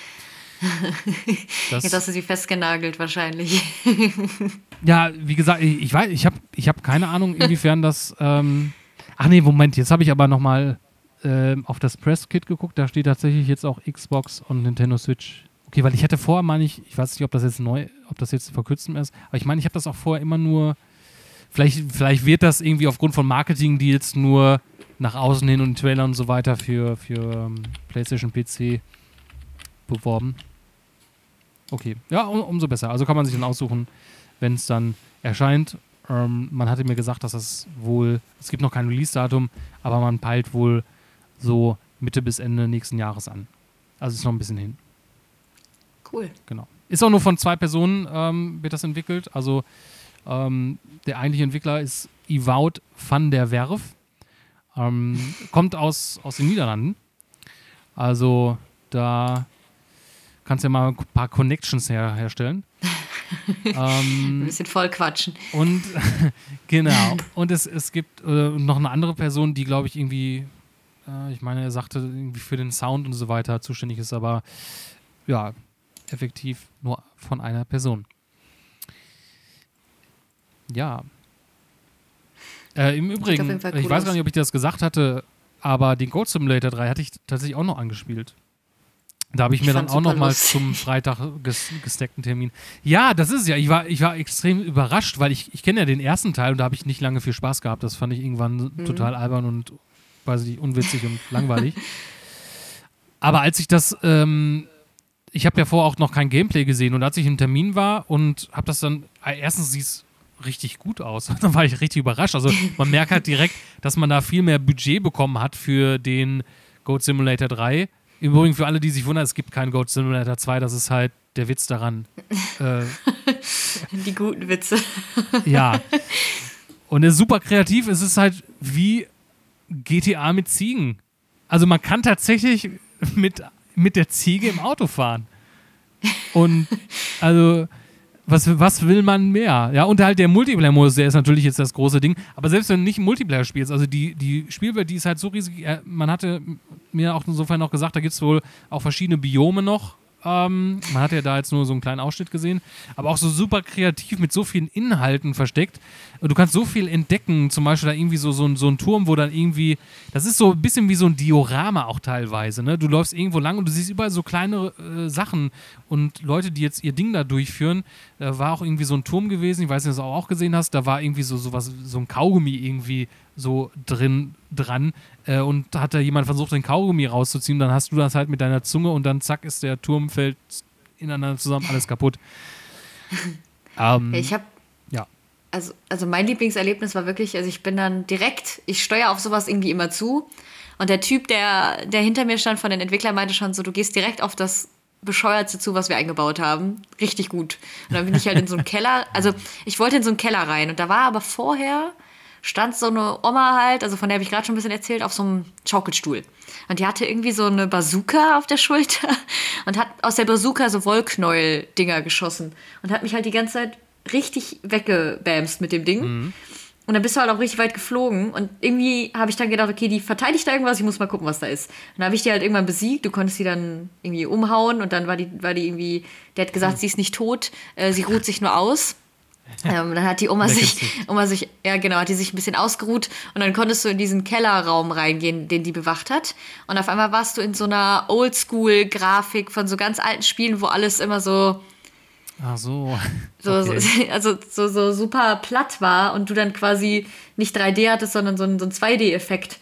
Das (laughs) Jetzt hast du sie festgenagelt wahrscheinlich. (laughs) ja, wie gesagt, ich, weiß, ich habe ich hab keine Ahnung, inwiefern das. Ähm, ach nee, Moment, jetzt habe ich aber nochmal äh, auf das Press-Kit geguckt. Da steht tatsächlich jetzt auch Xbox und Nintendo Switch. Okay, weil ich hätte vorher, meine ich, ich weiß nicht, ob das jetzt neu, ob das jetzt vor kurzem ist, aber ich meine, ich habe das auch vorher immer nur Vielleicht, vielleicht wird das irgendwie aufgrund von Marketing-Deals nur nach außen hin und Trailer und so weiter für, für ähm, PlayStation PC beworben. Okay, ja, um, umso besser. Also kann man sich dann aussuchen, wenn es dann erscheint. Ähm, man hatte mir gesagt, dass das wohl, es gibt noch kein Release-Datum, aber man peilt wohl so Mitte bis Ende nächsten Jahres an. Also ist noch ein bisschen hin. Cool. Genau. Ist auch nur von zwei Personen ähm, wird das entwickelt. Also ähm, der eigentliche Entwickler ist Iwout van der Werf. Ähm, kommt aus, aus den Niederlanden. Also da kannst du ja mal ein paar Connections her, herstellen. (laughs) ähm, ein bisschen voll quatschen. Und (laughs) genau. (laughs) Und es, es gibt äh, noch eine andere Person, die, glaube ich, irgendwie, äh, ich meine, er sagte, irgendwie für den Sound und so weiter zuständig ist, aber ja, effektiv nur von einer Person. Ja. Äh, Im Übrigen, cool ich weiß gar nicht, ob ich das gesagt hatte, aber den Goat Simulator 3 hatte ich tatsächlich auch noch angespielt. Da habe ich, ich mir dann auch noch mal zum Freitag ges gesteckten Termin. Ja, das ist ja. Ich war, ich war extrem überrascht, weil ich, ich kenne ja den ersten Teil und da habe ich nicht lange viel Spaß gehabt. Das fand ich irgendwann mhm. total albern und weiß ich, unwitzig und langweilig. Aber als ich das, ähm, ich habe ja vorher auch noch kein Gameplay gesehen und als ich im Termin war und habe das dann, äh, erstens sieht es richtig gut aus. (laughs) da war ich richtig überrascht. Also man merkt halt direkt, dass man da viel mehr Budget bekommen hat für den Goat Simulator 3. Im Übrigen für alle, die sich wundern, es gibt keinen Goat Simulator 2, das ist halt der Witz daran. (laughs) äh, Die guten Witze. Ja. (laughs) Und er ist super kreativ. Es ist halt wie GTA mit Ziegen. Also man kann tatsächlich mit, mit der Ziege im Auto fahren. Und also, was, was will man mehr? Ja, und halt der Multiplayer-Modus, der ist natürlich jetzt das große Ding. Aber selbst wenn du nicht Multiplayer spielst, also die, die Spielwelt, die ist halt so riesig. äh, Man hatte mir auch insofern noch gesagt, da gibt es wohl auch verschiedene Biome noch. Ähm, man hat ja da jetzt nur so einen kleinen Ausschnitt gesehen, aber auch so super kreativ mit so vielen Inhalten versteckt. Und du kannst so viel entdecken, zum Beispiel da irgendwie so, so, ein, so ein Turm, wo dann irgendwie, das ist so ein bisschen wie so ein Diorama auch teilweise. Ne? Du läufst irgendwo lang und du siehst überall so kleine äh, Sachen und Leute, die jetzt ihr Ding da durchführen. Da war auch irgendwie so ein Turm gewesen, ich weiß nicht, ob du das auch gesehen hast, da war irgendwie so, so, was, so ein Kaugummi irgendwie so drin dran äh, und hat da jemand versucht, den Kaugummi rauszuziehen, dann hast du das halt mit deiner Zunge und dann zack ist der Turm fällt ineinander zusammen, alles kaputt. (laughs) ähm, Ich habe ja. also, also mein Lieblingserlebnis war wirklich, also ich bin dann direkt, ich steuere auf sowas irgendwie immer zu. Und der Typ, der, der hinter mir stand von den Entwicklern, meinte schon so, du gehst direkt auf das Bescheuerte zu, was wir eingebaut haben. Richtig gut. Und dann bin ich halt in so einen Keller, also ich wollte in so einen Keller rein und da war aber vorher, stand so eine Oma halt, also von der habe ich gerade schon ein bisschen erzählt, auf so einem Schaukelstuhl. Und die hatte irgendwie so eine Bazooka auf der Schulter (laughs) und hat aus der Bazooka so Wollknäuel-Dinger geschossen und hat mich halt die ganze Zeit richtig weggebamst mit dem Ding. Und dann bist du halt auch richtig weit geflogen. Und irgendwie habe ich dann gedacht, okay, die verteidigt da irgendwas, ich muss mal gucken, was da ist. Und dann habe ich die halt irgendwann besiegt. Du konntest sie dann irgendwie umhauen und dann war die, war die irgendwie, der hat gesagt, sie ist nicht tot, äh, sie ruht sich nur aus. Ähm, dann hat die Oma sich? Oma sich, ja genau, hat die sich ein bisschen ausgeruht und dann konntest du in diesen Kellerraum reingehen, den die bewacht hat. Und auf einmal warst du in so einer Oldschool-Grafik von so ganz alten Spielen, wo alles immer so, Ach so. (laughs) so, Okay. so also so, so super platt war und du dann quasi nicht 3D hattest, sondern so ein, so ein 2D-Effekt.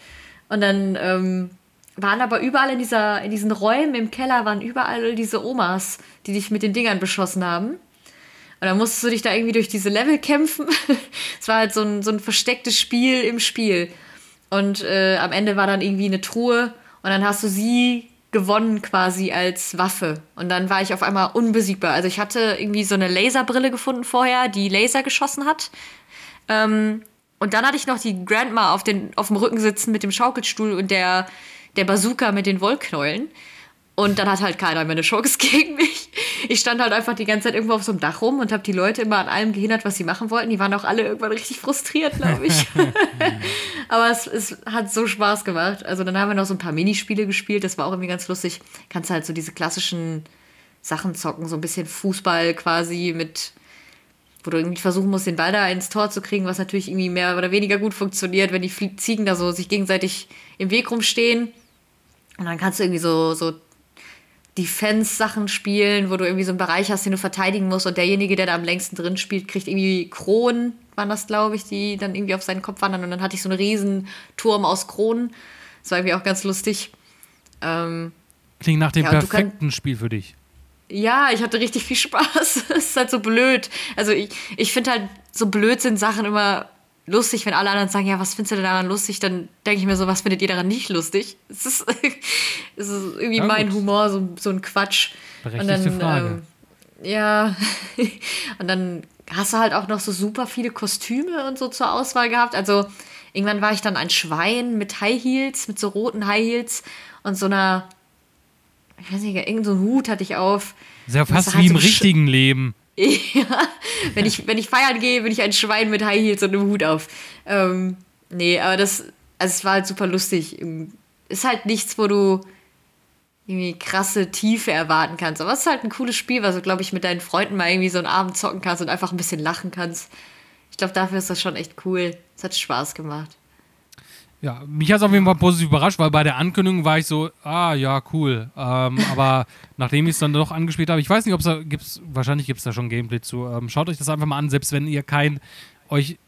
Und dann ähm, waren aber überall in, dieser, in diesen Räumen im Keller waren überall diese Omas, die dich mit den Dingern beschossen haben. Und dann musstest du dich da irgendwie durch diese Level kämpfen. (laughs) es war halt so ein, so ein verstecktes Spiel im Spiel. Und äh, am Ende war dann irgendwie eine Truhe und dann hast du sie gewonnen quasi als Waffe. Und dann war ich auf einmal unbesiegbar. Also ich hatte irgendwie so eine Laserbrille gefunden vorher, die Laser geschossen hat. Ähm, und dann hatte ich noch die Grandma auf, den, auf dem Rücken sitzen mit dem Schaukelstuhl und der, der Bazooka mit den Wollknäulen. Und dann hat halt keiner mehr eine Chance (laughs) gegen mich. Ich stand halt einfach die ganze Zeit irgendwo auf so einem Dach rum und habe die Leute immer an allem gehindert, was sie machen wollten. Die waren auch alle irgendwann richtig frustriert, glaube ich. (laughs) Aber es, es hat so Spaß gemacht. Also dann haben wir noch so ein paar Minispiele gespielt. Das war auch irgendwie ganz lustig. Kannst halt so diese klassischen Sachen zocken. So ein bisschen Fußball quasi mit wo du irgendwie versuchen musst, den Ball da ins Tor zu kriegen, was natürlich irgendwie mehr oder weniger gut funktioniert, wenn die Ziegen da so sich gegenseitig im Weg rumstehen. Und dann kannst du irgendwie so, so Defense-Sachen spielen, wo du irgendwie so einen Bereich hast, den du verteidigen musst und derjenige, der da am längsten drin spielt, kriegt irgendwie Kronen, waren das, glaube ich, die dann irgendwie auf seinen Kopf wandern und dann hatte ich so einen riesen Turm aus Kronen. Das war irgendwie auch ganz lustig. Ähm, Klingt nach dem Ja, perfekten Spiel für dich. ja, ich hatte richtig viel (laughs) Spaß. Es ist halt so blöd. Also ich, ich finde halt so blöd sind Sachen immer lustig, wenn alle anderen sagen, ja, was findest du denn daran lustig? Dann denke ich mir so, was findet ihr daran nicht lustig? (laughs) Es ist, es ist irgendwie Ja, mein gut. Humor, so, so ein Quatsch. Berechtigte Frage. Ähm, ja, (laughs) und dann hast du halt auch noch so super viele Kostüme und so zur Auswahl gehabt. Also irgendwann war ich dann ein Schwein mit High Heels, mit so roten High Heels und so einer, ich weiß nicht, irgendein so einen Hut hatte ich auf. Ist ja Und das fast war wie halt im so sch- richtigen Leben. (laughs) Ja, wenn ich, wenn ich feiern gehe, bin ich ein Schwein mit High Heels und einem Hut auf. Ähm, nee, aber das, also es war halt super lustig. Ist halt nichts, wo du irgendwie krasse Tiefe erwarten kannst. Aber es ist halt ein cooles Spiel, was du, glaube ich, mit deinen Freunden mal irgendwie so einen Abend zocken kannst und einfach ein bisschen lachen kannst. Ich glaube, dafür ist das schon echt cool. Es hat Spaß gemacht. Ja, mich hat es auf jeden Fall positiv überrascht, weil bei der Ankündigung war ich so, ah ja, cool. Ähm, (laughs) aber nachdem ich es dann doch angespielt habe, ich weiß nicht, ob es da gibt's, wahrscheinlich gibt es da schon Gameplay zu. Ähm, schaut euch das einfach mal an, selbst wenn ihr kein, euch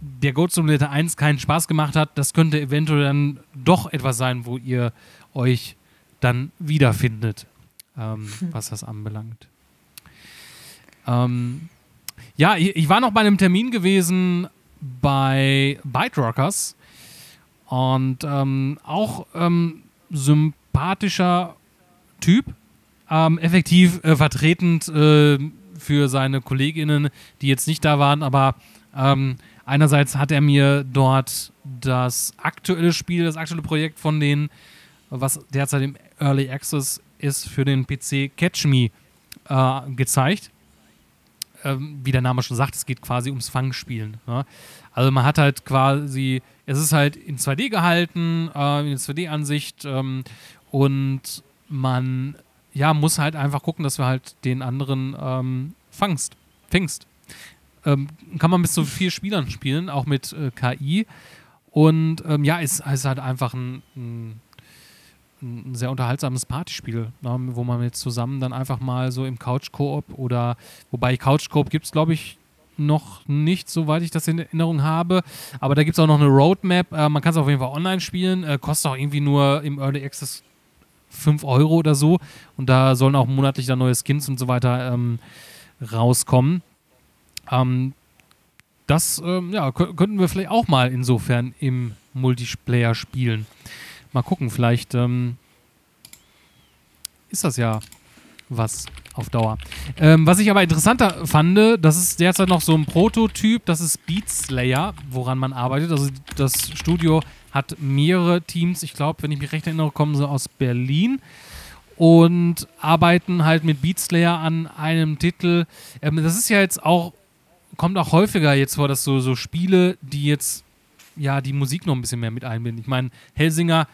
der Goat Simulator 1 keinen Spaß gemacht hat, das könnte eventuell dann doch etwas sein, wo ihr euch dann wiederfindet, ähm, was das anbelangt. Ähm, ja, ich, ich war noch bei einem Termin gewesen bei Byte Rockers und ähm, auch ähm, sympathischer Typ, ähm, effektiv äh, vertretend äh, für seine KollegInnen, die jetzt nicht da waren, aber ähm, einerseits hat er mir dort das aktuelle Spiel, das aktuelle Projekt von denen, was derzeit im Early Access ist, für den PC Catch Me äh, gezeigt. Ähm, wie der Name schon sagt, es geht quasi ums Fangspielen. Ne? Also man hat halt quasi, es ist halt in 2D gehalten, äh, in 2D-Ansicht ähm, und man ja, muss halt einfach gucken, dass wir halt den anderen ähm, fangst, fängst. Ähm, kann man mit so vier Spielern spielen, auch mit äh, KI. Und ähm, ja, es ist, ist, halt einfach ein, ein, ein sehr unterhaltsames Partyspiel, ne, wo man jetzt zusammen dann einfach mal so im Couch-Koop oder, wobei Couch-Koop gibt es, glaube ich, noch nicht, soweit ich das in Erinnerung habe. Aber da gibt es auch noch eine Roadmap. Äh, man kann es auf jeden Fall online spielen. Äh, kostet auch irgendwie nur im Early Access 5 Euro oder so. Und da sollen auch monatlich dann neue Skins und so weiter ähm, rauskommen. Ähm, das ähm, ja, könnten wir vielleicht auch mal insofern im Multiplayer spielen. Mal gucken, vielleicht ähm, ist das ja was auf Dauer. Ähm, was ich aber interessanter fand, das ist derzeit noch so ein Prototyp, das ist Beat Slayer, woran man arbeitet. Also das Studio hat mehrere Teams, ich glaube, wenn ich mich recht erinnere, kommen sie aus Berlin und arbeiten halt mit Beat Slayer an einem Titel. Ähm, das ist ja jetzt auch, kommt auch häufiger jetzt vor, dass so, so Spiele, die jetzt ja die Musik noch ein bisschen mehr mit einbinden. Ich meine, Helsinger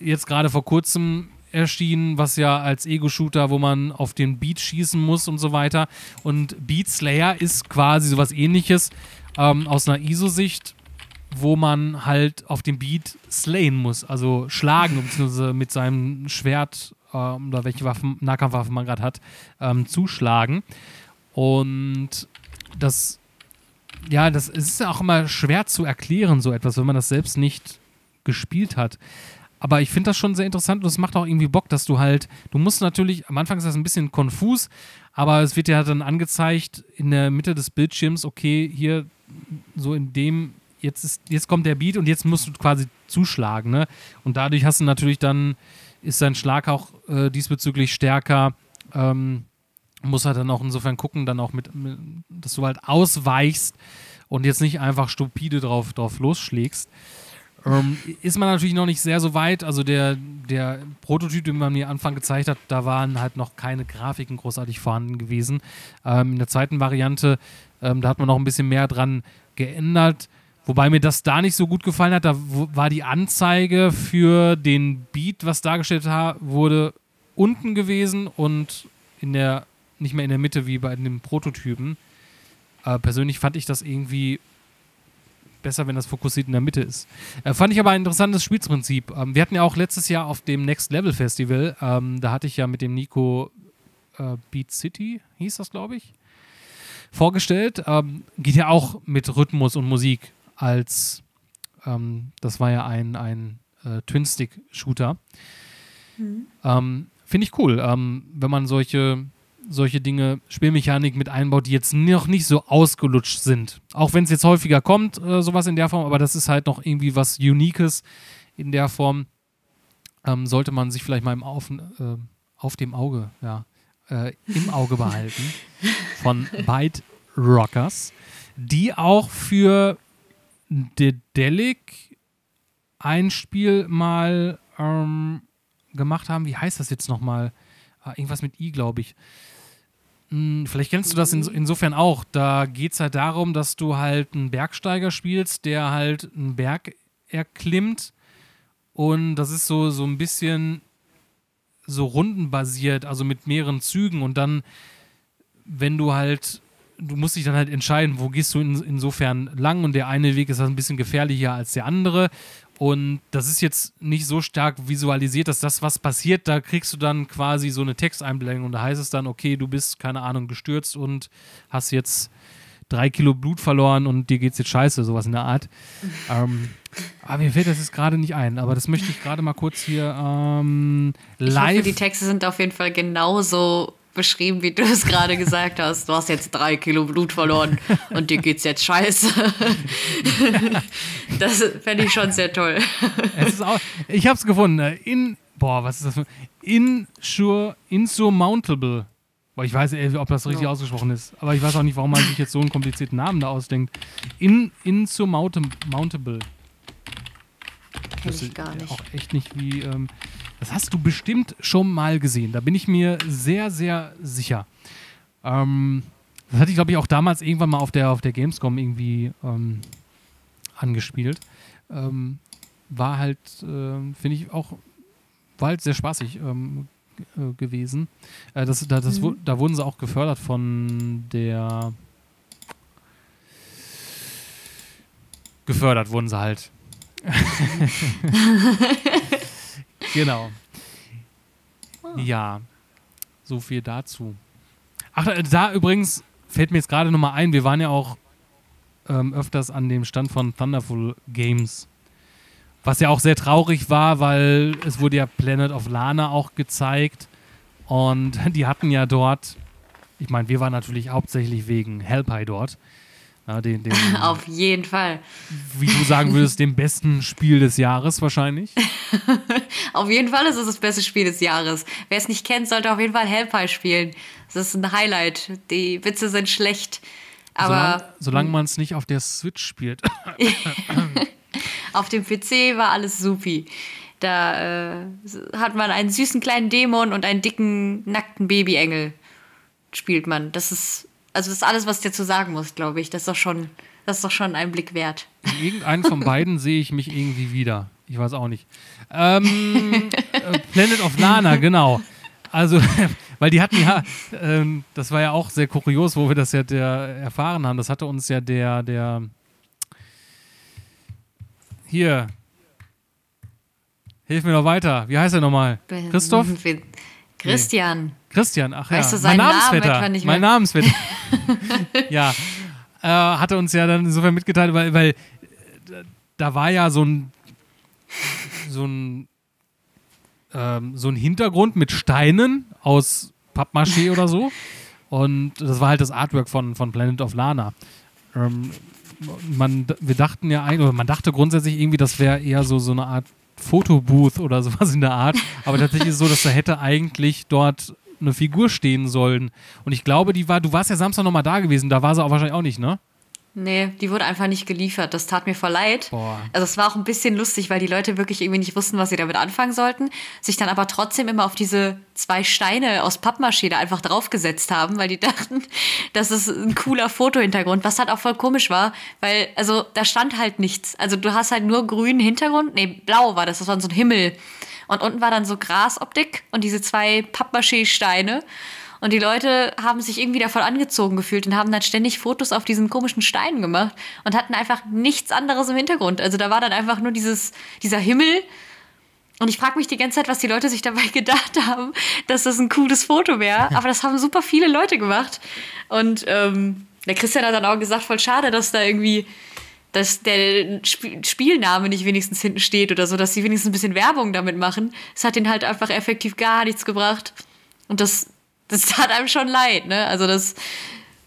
jetzt gerade vor kurzem erschienen, was ja als Ego-Shooter, wo man auf den Beat schießen muss und so weiter. Und Beat Slayer ist quasi sowas ähnliches ähm, aus einer ISO-Sicht wo man halt auf dem Beat slayen muss, also schlagen, beziehungsweise mit seinem Schwert äh, oder welche Waffen, Nahkampfwaffen man gerade hat, ähm, zuschlagen. Und das, ja, das es ist ja auch immer schwer zu erklären, so etwas, wenn man das selbst nicht gespielt hat. Aber ich finde das schon sehr interessant und es macht auch irgendwie Bock, dass du halt, du musst natürlich, am Anfang ist das ein bisschen konfus, aber es wird ja dann angezeigt in der Mitte des Bildschirms, okay, hier so in dem jetzt, ist, jetzt kommt der Beat und jetzt musst du quasi zuschlagen. Ne? Und dadurch hast du natürlich dann, ist dein Schlag auch äh, diesbezüglich stärker. Ähm, muss halt dann auch insofern gucken, dann auch mit, mit, dass du halt ausweichst und jetzt nicht einfach stupide drauf, drauf losschlägst. Ähm, ist man natürlich noch nicht sehr so weit. Also der, der Prototyp, den man mir Anfang gezeigt hat, da waren halt noch keine Grafiken großartig vorhanden gewesen. Ähm, in der zweiten Variante, ähm, da hat man noch ein bisschen mehr dran geändert. Wobei mir das da nicht so gut gefallen hat. Da war die Anzeige für den Beat, was dargestellt wurde, unten gewesen und in der, nicht mehr in der Mitte wie bei den Prototypen. Äh, persönlich fand ich das irgendwie besser, wenn das fokussiert in der Mitte ist. Äh, fand ich aber ein interessantes Spielprinzip. Ähm, wir hatten ja auch letztes Jahr auf dem Next Level Festival, ähm, da hatte ich ja mit dem Nico äh, Beat City, hieß das, glaube ich, vorgestellt. Ähm, geht ja auch mit Rhythmus und Musik als, ähm, das war ja ein, ein äh, Twin-Stick-Shooter. Mhm. Ähm, Finde ich cool, ähm, wenn man solche, solche Dinge, Spielmechanik mit einbaut, die jetzt noch nicht so ausgelutscht sind. Auch wenn es jetzt häufiger kommt, äh, sowas in der Form, aber das ist halt noch irgendwie was Uniques in der Form. Ähm, sollte man sich vielleicht mal im auf, äh, auf dem Auge, ja, äh, im Auge behalten (laughs) von Byte Rockers, die auch für Dedelic ein Spiel mal ähm, gemacht haben. Wie heißt das jetzt nochmal? Ah, irgendwas mit I, glaube ich. Hm, vielleicht kennst du das in, insofern auch. Da geht es halt darum, dass du halt einen Bergsteiger spielst, der halt einen Berg erklimmt. Und das ist so, so ein bisschen so rundenbasiert, also mit mehreren Zügen. Und dann, wenn du halt du musst dich dann halt entscheiden, wo gehst du in, insofern lang und der eine Weg ist halt ein bisschen gefährlicher als der andere. Und das ist jetzt nicht so stark visualisiert, dass das, was passiert, da kriegst du dann quasi so eine Texteinblendung und da heißt es dann, okay, du bist, keine Ahnung, gestürzt und hast jetzt drei Kilo Blut verloren und dir geht's jetzt scheiße, sowas in der Art. (laughs) ähm, aber mir fällt das jetzt gerade nicht ein, aber das möchte ich gerade mal kurz hier ähm, live. Ich hoffe, die Texte sind auf jeden Fall genauso beschrieben, wie du es gerade (laughs) gesagt hast. Du hast jetzt drei Kilo Blut verloren und dir geht's jetzt scheiße. (laughs) das fände ich schon sehr toll. Auch, ich habe es gefunden. In, boah, was ist das? Für, Insure, Insurmountable Boah, ich weiß, ey, ob das richtig no. ausgesprochen ist. Aber ich weiß auch nicht, warum man sich jetzt so einen komplizierten Namen da ausdenkt. In, Insurmountable. Kenn ich gar nicht. Auch echt nicht wie. Ähm, das hast du bestimmt schon mal gesehen. Da bin ich mir sehr, sehr sicher. Ähm, das hatte ich, glaube ich, auch damals irgendwann mal auf der, auf der Gamescom irgendwie ähm, angespielt. Ähm, war halt, äh, finde ich auch, war halt sehr spaßig ähm, äh, gewesen. Äh, das, da, das, mhm. da wurden sie auch gefördert von der. Gefördert wurden sie halt. (laughs) genau. Oh. Ja, so viel dazu. Ach, da übrigens fällt mir jetzt gerade nochmal ein, wir waren ja auch ähm, öfters an dem Stand von Thunderful Games. Was ja auch sehr traurig war, weil es wurde ja Planet of Lana auch gezeigt. Und (laughs) die hatten ja dort, ich meine, wir waren natürlich hauptsächlich wegen Hellpie dort. Ja, den, den, (laughs) Auf jeden Fall. Wie du sagen würdest, dem besten Spiel des Jahres wahrscheinlich. (laughs) auf jeden Fall ist es das beste Spiel des Jahres. Wer es nicht kennt, sollte auf jeden Fall Hellpie spielen. Das ist ein Highlight. Die Witze sind schlecht. Aber solange, solange man es nicht auf der Switch spielt. (laughs) auf dem PC war alles supi. Da äh, hat man einen süßen kleinen Dämon und einen dicken, nackten Babyengel. Spielt man. Das ist, also das ist alles, was ich dir zu sagen muss, glaube ich. Das ist doch schon, das ist doch schon ein Blick wert. In irgendeinen von (laughs) beiden sehe ich mich irgendwie wieder. Ich weiß auch nicht. Ähm, äh, Planet of Lana, genau. Also, (laughs) weil die hatten ja, ähm, das war ja auch sehr kurios, wo wir das ja der, erfahren haben. Das hatte uns ja der, der hier, hilf mir noch weiter. Wie heißt er nochmal? Christoph? Christian. Nee. Christian, ach weißt ja. Du mein Namensvetter. Namen mein Namensvetter. (laughs) ja, äh, hatte uns ja dann insofern mitgeteilt, weil, weil da war ja so ein so ein ähm, so ein Hintergrund mit Steinen aus Pappmaché oder so. Und das war halt das Artwork von, von Planet of Lana. Ähm, man, wir dachten ja eigentlich, oder man dachte grundsätzlich irgendwie, das wäre eher so, so eine Art Fotobooth oder sowas in der Art. Aber tatsächlich ist es so, dass da hätte eigentlich dort eine Figur stehen sollen. Und ich glaube, die war, du warst ja Samstag nochmal da gewesen, da war sie auch wahrscheinlich auch nicht, ne? Nee, die wurde einfach nicht geliefert. Das tat mir voll leid. Boah. Also es war auch ein bisschen lustig, weil die Leute wirklich irgendwie nicht wussten, was sie damit anfangen sollten, sich dann aber trotzdem immer auf diese zwei Steine aus Pappmaschine einfach draufgesetzt haben, weil die (laughs) dachten, das ist ein cooler Fotohintergrund, was halt auch voll komisch war, weil also da stand halt nichts. Also du hast halt nur grünen Hintergrund, nee, blau war das, das war so ein Himmel. Und unten war dann so Grasoptik und diese zwei Pappmaché-Steine. Und die Leute haben sich irgendwie davon angezogen gefühlt und haben dann ständig Fotos auf diesen komischen Steinen gemacht und hatten einfach nichts anderes im Hintergrund. Also da war dann einfach nur dieses, dieser Himmel. Und ich frage mich die ganze Zeit, was die Leute sich dabei (laughs) gedacht haben, dass das ein cooles Foto wäre. (laughs) Aber das haben super viele Leute gemacht. Und ähm, der Christian hat dann auch gesagt, voll schade, dass da irgendwie dass der Sp Spielname nicht wenigstens hinten steht oder so, dass sie wenigstens ein bisschen Werbung damit machen. Es hat ihnen halt einfach effektiv gar nichts gebracht. Und das das tat einem schon leid, ne? Also das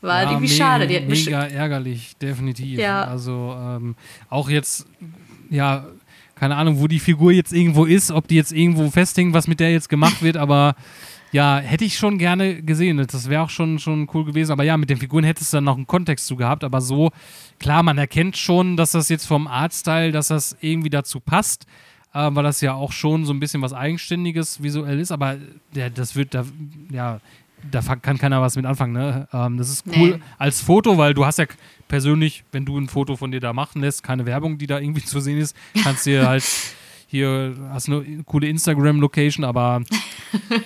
war ja, irgendwie mega, schade. Die mega ärgerlich, definitiv. Ja. Also ähm, auch jetzt, ja, keine Ahnung, wo die Figur jetzt irgendwo ist, ob die jetzt irgendwo festhängt, was mit der jetzt gemacht wird, aber ja, hätte ich schon gerne gesehen. Das wäre auch schon, schon cool gewesen. Aber ja, mit den Figuren hättest du dann noch einen Kontext zu gehabt. Aber so, klar, man erkennt schon, dass das jetzt vom Artstyle, dass das irgendwie dazu passt äh, weil das ja auch schon so ein bisschen was Eigenständiges visuell ist, aber der, das wird da, ja, da kann keiner was mit anfangen. Ne? Ähm, das ist cool nee. als Foto, weil du hast ja persönlich, wenn du ein Foto von dir da machen lässt, keine Werbung, die da irgendwie (laughs) zu sehen ist, kannst dir halt hier, hast eine coole Instagram-Location, aber ein (laughs)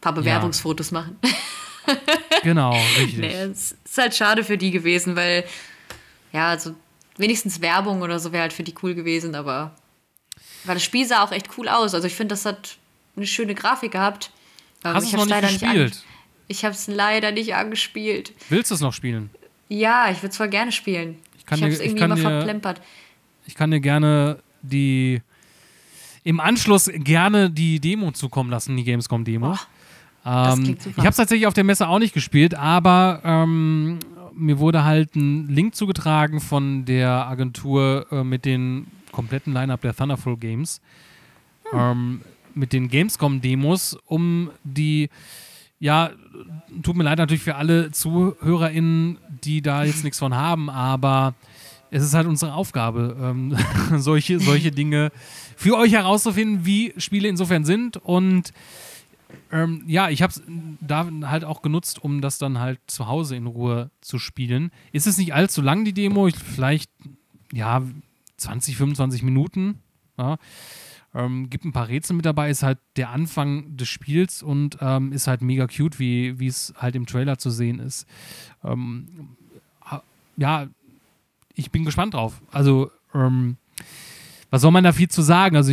paar Bewerbungsfotos ja. machen. genau, (laughs) richtig. Nee, es ist halt schade für die gewesen, weil ja, also wenigstens Werbung oder so wäre halt für die cool gewesen, aber weil das Spiel sah auch echt cool aus. Also ich finde, das hat eine schöne Grafik gehabt. Also Hast du es noch nicht gespielt? Nicht ich habe es leider nicht angespielt. Willst du es noch spielen? Ja, ich würde es voll gerne spielen. Ich, ich habe es irgendwie immer verplempert. Ich kann dir gerne die im Anschluss gerne die Demo zukommen lassen, die Gamescom-Demo. Ähm, ich habe es tatsächlich auf der Messe auch nicht gespielt, aber ähm, mir wurde halt ein Link zugetragen von der Agentur äh, mit den kompletten Line-Up der Thunderful Games. Hm. Ähm, mit den Gamescom-Demos, um die ja, tut mir leid natürlich für alle ZuhörerInnen, die da jetzt nichts von haben, aber es ist halt unsere Aufgabe, ähm, (laughs) solche, solche Dinge für euch herauszufinden, wie Spiele insofern sind. Und ähm, ja, ich habe es da halt auch genutzt, um das dann halt zu Hause in Ruhe zu spielen. Ist es nicht allzu lang, die Demo? Ich, vielleicht, ja, 20, 25 Minuten. Ja. Ähm, gibt ein paar Rätsel mit dabei, ist halt der Anfang des Spiels und ähm, ist halt mega cute, wie es halt im Trailer zu sehen ist. Ähm, ja, ich bin gespannt drauf. Also, ähm, was soll man da viel zu sagen? Also,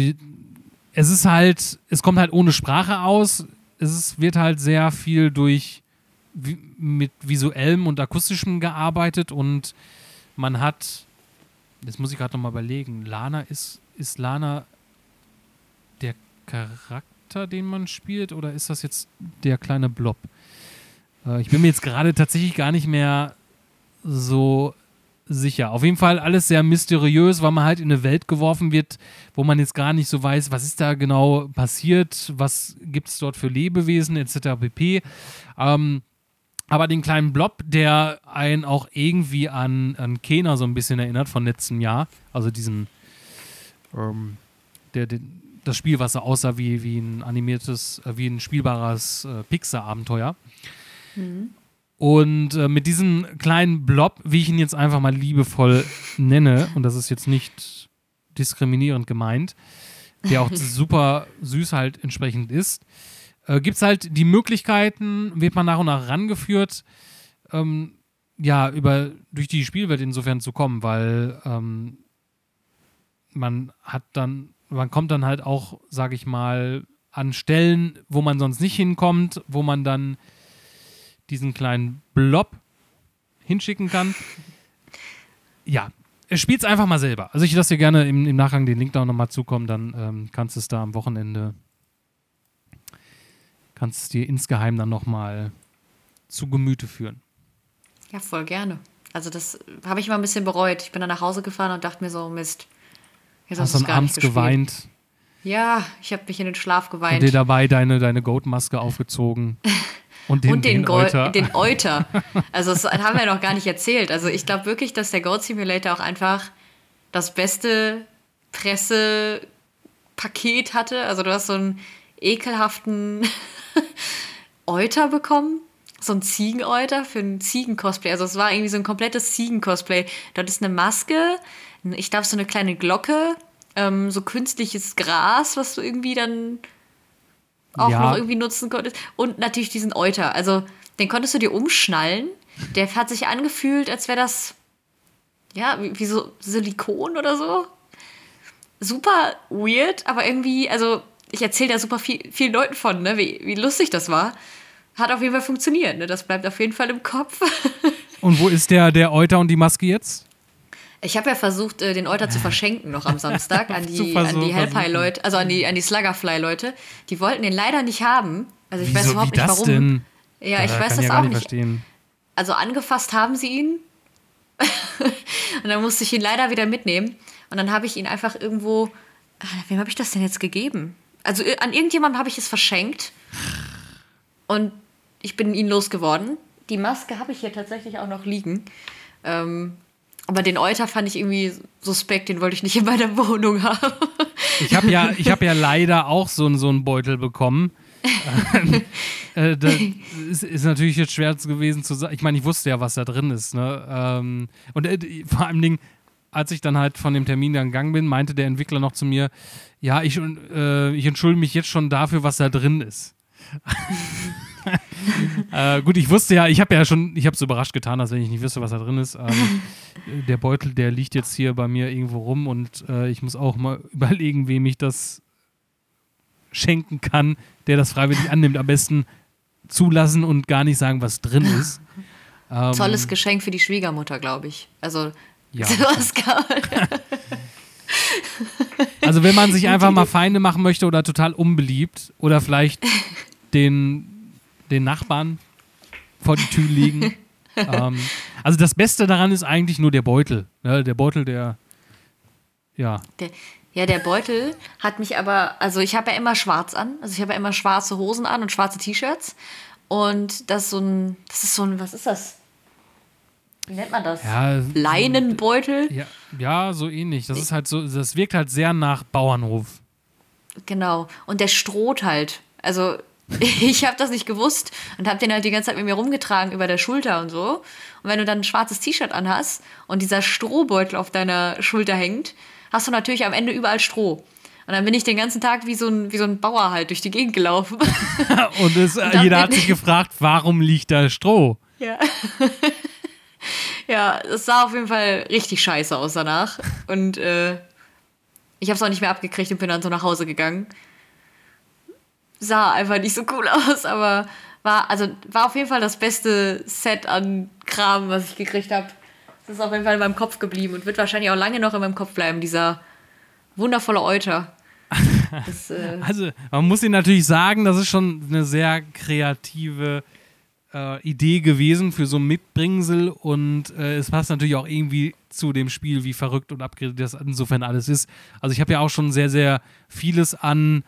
es ist halt, es kommt halt ohne Sprache aus. Es ist, wird halt sehr viel durch mit visuellem und akustischem gearbeitet und man hat, jetzt muss ich gerade nochmal überlegen, Lana ist, ist Lana der Charakter, den man spielt, oder ist das jetzt der kleine Blob? Äh, ich bin mir jetzt gerade tatsächlich gar nicht mehr so sicher. Auf jeden Fall alles sehr mysteriös, weil man halt in eine Welt geworfen wird, wo man jetzt gar nicht so weiß, was ist da genau passiert, was gibt es dort für Lebewesen etc. pp. Ähm, aber den kleinen Blob, der einen auch irgendwie an, an Kena so ein bisschen erinnert von letztem Jahr, also diesen, ähm, der, der, das Spiel, was so aussah wie, wie ein animiertes, äh, wie ein spielbares äh, Pixar-Abenteuer. Mhm. Und äh, mit diesem kleinen Blob, wie ich ihn jetzt einfach mal liebevoll (laughs) nenne, und das ist jetzt nicht diskriminierend gemeint, der auch (laughs) super süß halt entsprechend ist, äh, gibt es halt die Möglichkeiten, wird man nach und nach rangeführt, ähm, ja, über, durch die Spielwelt insofern zu kommen, weil ähm, man hat dann, man kommt dann halt auch, sage ich mal, an Stellen, wo man sonst nicht hinkommt, wo man dann diesen kleinen Blob hinschicken kann. Ja, spielt es einfach mal selber. Also ich lasse dir gerne im, im Nachgang den Link da nochmal zukommen, dann ähm, kannst du es da am Wochenende, kannst es dir insgeheim dann nochmal zu Gemüte führen. Ja, voll gerne. Also das habe ich mal ein bisschen bereut. Ich bin dann nach Hause gefahren und dachte mir so, Mist. Jetzt hast du dann abends geweint? Ja, ich habe mich in den Schlaf geweint. Und dir dabei deine, deine Goat-Maske aufgezogen. (laughs) Und den, und den, den, Euter. den Euter. Also das haben wir noch gar nicht erzählt. Also ich glaube wirklich, dass der Goat Simulator auch einfach das beste Pressepaket hatte. Also du hast so einen ekelhaften (laughs) Euter bekommen. So ein Ziegeneuter für ein Ziegen-Cosplay. Also es war irgendwie so ein komplettes Ziegen-Cosplay. Dort ist eine Maske, ich glaube so eine kleine Glocke, ähm, so künstliches Gras, was du irgendwie dann auch ja. noch irgendwie nutzen konntest. Und natürlich diesen Euter. Also den konntest du dir umschnallen. Der hat sich angefühlt, als wäre das, ja, wie, wie, so Silikon oder so. Super weird, aber irgendwie, also ich erzähle da super viel, vielen Leuten von, ne, wie, wie lustig das war. Hat auf jeden Fall funktioniert, ne? Das bleibt auf jeden Fall im Kopf. (laughs) und wo ist der, der Euter und die Maske jetzt? Ich habe ja versucht, äh, den Euter zu verschenken noch am Samstag an (laughs) die, an die Hellpie-Leute, also an die, an die Sluggerfly-Leute. Die wollten den leider nicht haben. Also ich Wieso, weiß überhaupt nicht warum. Denn? Ja, ich weiß das ja auch nicht. Verstehen. Also angefasst haben sie ihn. (laughs) und dann musste ich ihn leider wieder mitnehmen. Und dann habe ich ihn einfach irgendwo. Ah, wem habe ich das denn jetzt gegeben? Also äh, an irgendjemandem habe ich es verschenkt. Und ich bin ihn losgeworden. Die Maske habe ich hier tatsächlich auch noch liegen. Ähm, aber den Euter fand ich irgendwie suspekt, den wollte ich nicht in meiner (laughs) Wohnung haben. Ich habe ja, hab ja leider auch so, so einen Beutel bekommen. (laughs) äh, das ist, ist, natürlich jetzt schwer gewesen zu sagen. Ich meine, ich wusste ja, was da drin ist. Ne? Ähm, und äh, vor allem Dingen, als ich dann halt von dem Termin gegangen bin, meinte der Entwickler noch zu mir, ja, ich, äh, ich entschuldige mich jetzt schon dafür, was da drin ist. (laughs) äh, gut, ich wusste ja, ich habe ja schon, ich habe es überrascht getan, als wenn ich nicht wüsste, was da drin ist. Ähm, (laughs) der Beutel, der liegt jetzt hier bei mir irgendwo rum und äh, ich muss auch mal (laughs) überlegen, wem ich das schenken kann, der das freiwillig annimmt. Am besten zulassen und gar nicht sagen, was drin ist. (laughs) Ähm, Tolles Geschenk für die Schwiegermutter, glaube ich. Also, ja. sowas kann Also, wenn man sich einfach mal Feinde machen möchte oder total unbeliebt oder vielleicht den den Nachbarn vor die Tür liegen. (laughs) ähm, also das Beste daran ist eigentlich nur der Beutel. Ja, der Beutel, der ja. Der, ja, der Beutel hat mich aber, also ich habe ja immer schwarz an, also ich habe ja immer schwarze Hosen an und schwarze T-Shirts. Und das ist so ein, das ist so ein, was ist das? Wie nennt man das? Ja, Leinenbeutel? Ja, ja, so ähnlich. Das ist halt so, das wirkt halt sehr nach Bauernhof. Genau. Und der stroht halt. Also (laughs) ich habe das nicht gewusst und habe den halt die ganze Zeit mit mir rumgetragen über der Schulter und so. Und wenn du dann ein schwarzes T-Shirt anhast und dieser Strohbeutel auf deiner Schulter hängt, hast du natürlich am Ende überall Stroh. Und dann bin ich den ganzen Tag wie so ein, wie so ein Bauer halt durch die Gegend gelaufen. (laughs) und, es, (laughs) und jeder hat sich gefragt, warum liegt da Stroh? Ja. ja, es sah auf jeden Fall richtig scheiße aus danach. Und äh, ich habe es auch nicht mehr abgekriegt und bin dann so nach Hause gegangen. Sah einfach nicht so cool (laughs) aus, aber war, also war auf jeden Fall das beste Set an Kram, was ich gekriegt habe. Das ist auf jeden Fall in meinem Kopf geblieben und wird wahrscheinlich auch lange noch in meinem Kopf bleiben, dieser wundervolle Euter. (laughs) Das, äh also, man muss ihn natürlich sagen, das ist schon eine sehr kreative äh, Idee gewesen für so ein Mitbringsel und äh, es passt natürlich auch irgendwie zu dem Spiel, wie verrückt und abgeredet das insofern alles ist. Also ich habe ja auch schon sehr, sehr vieles an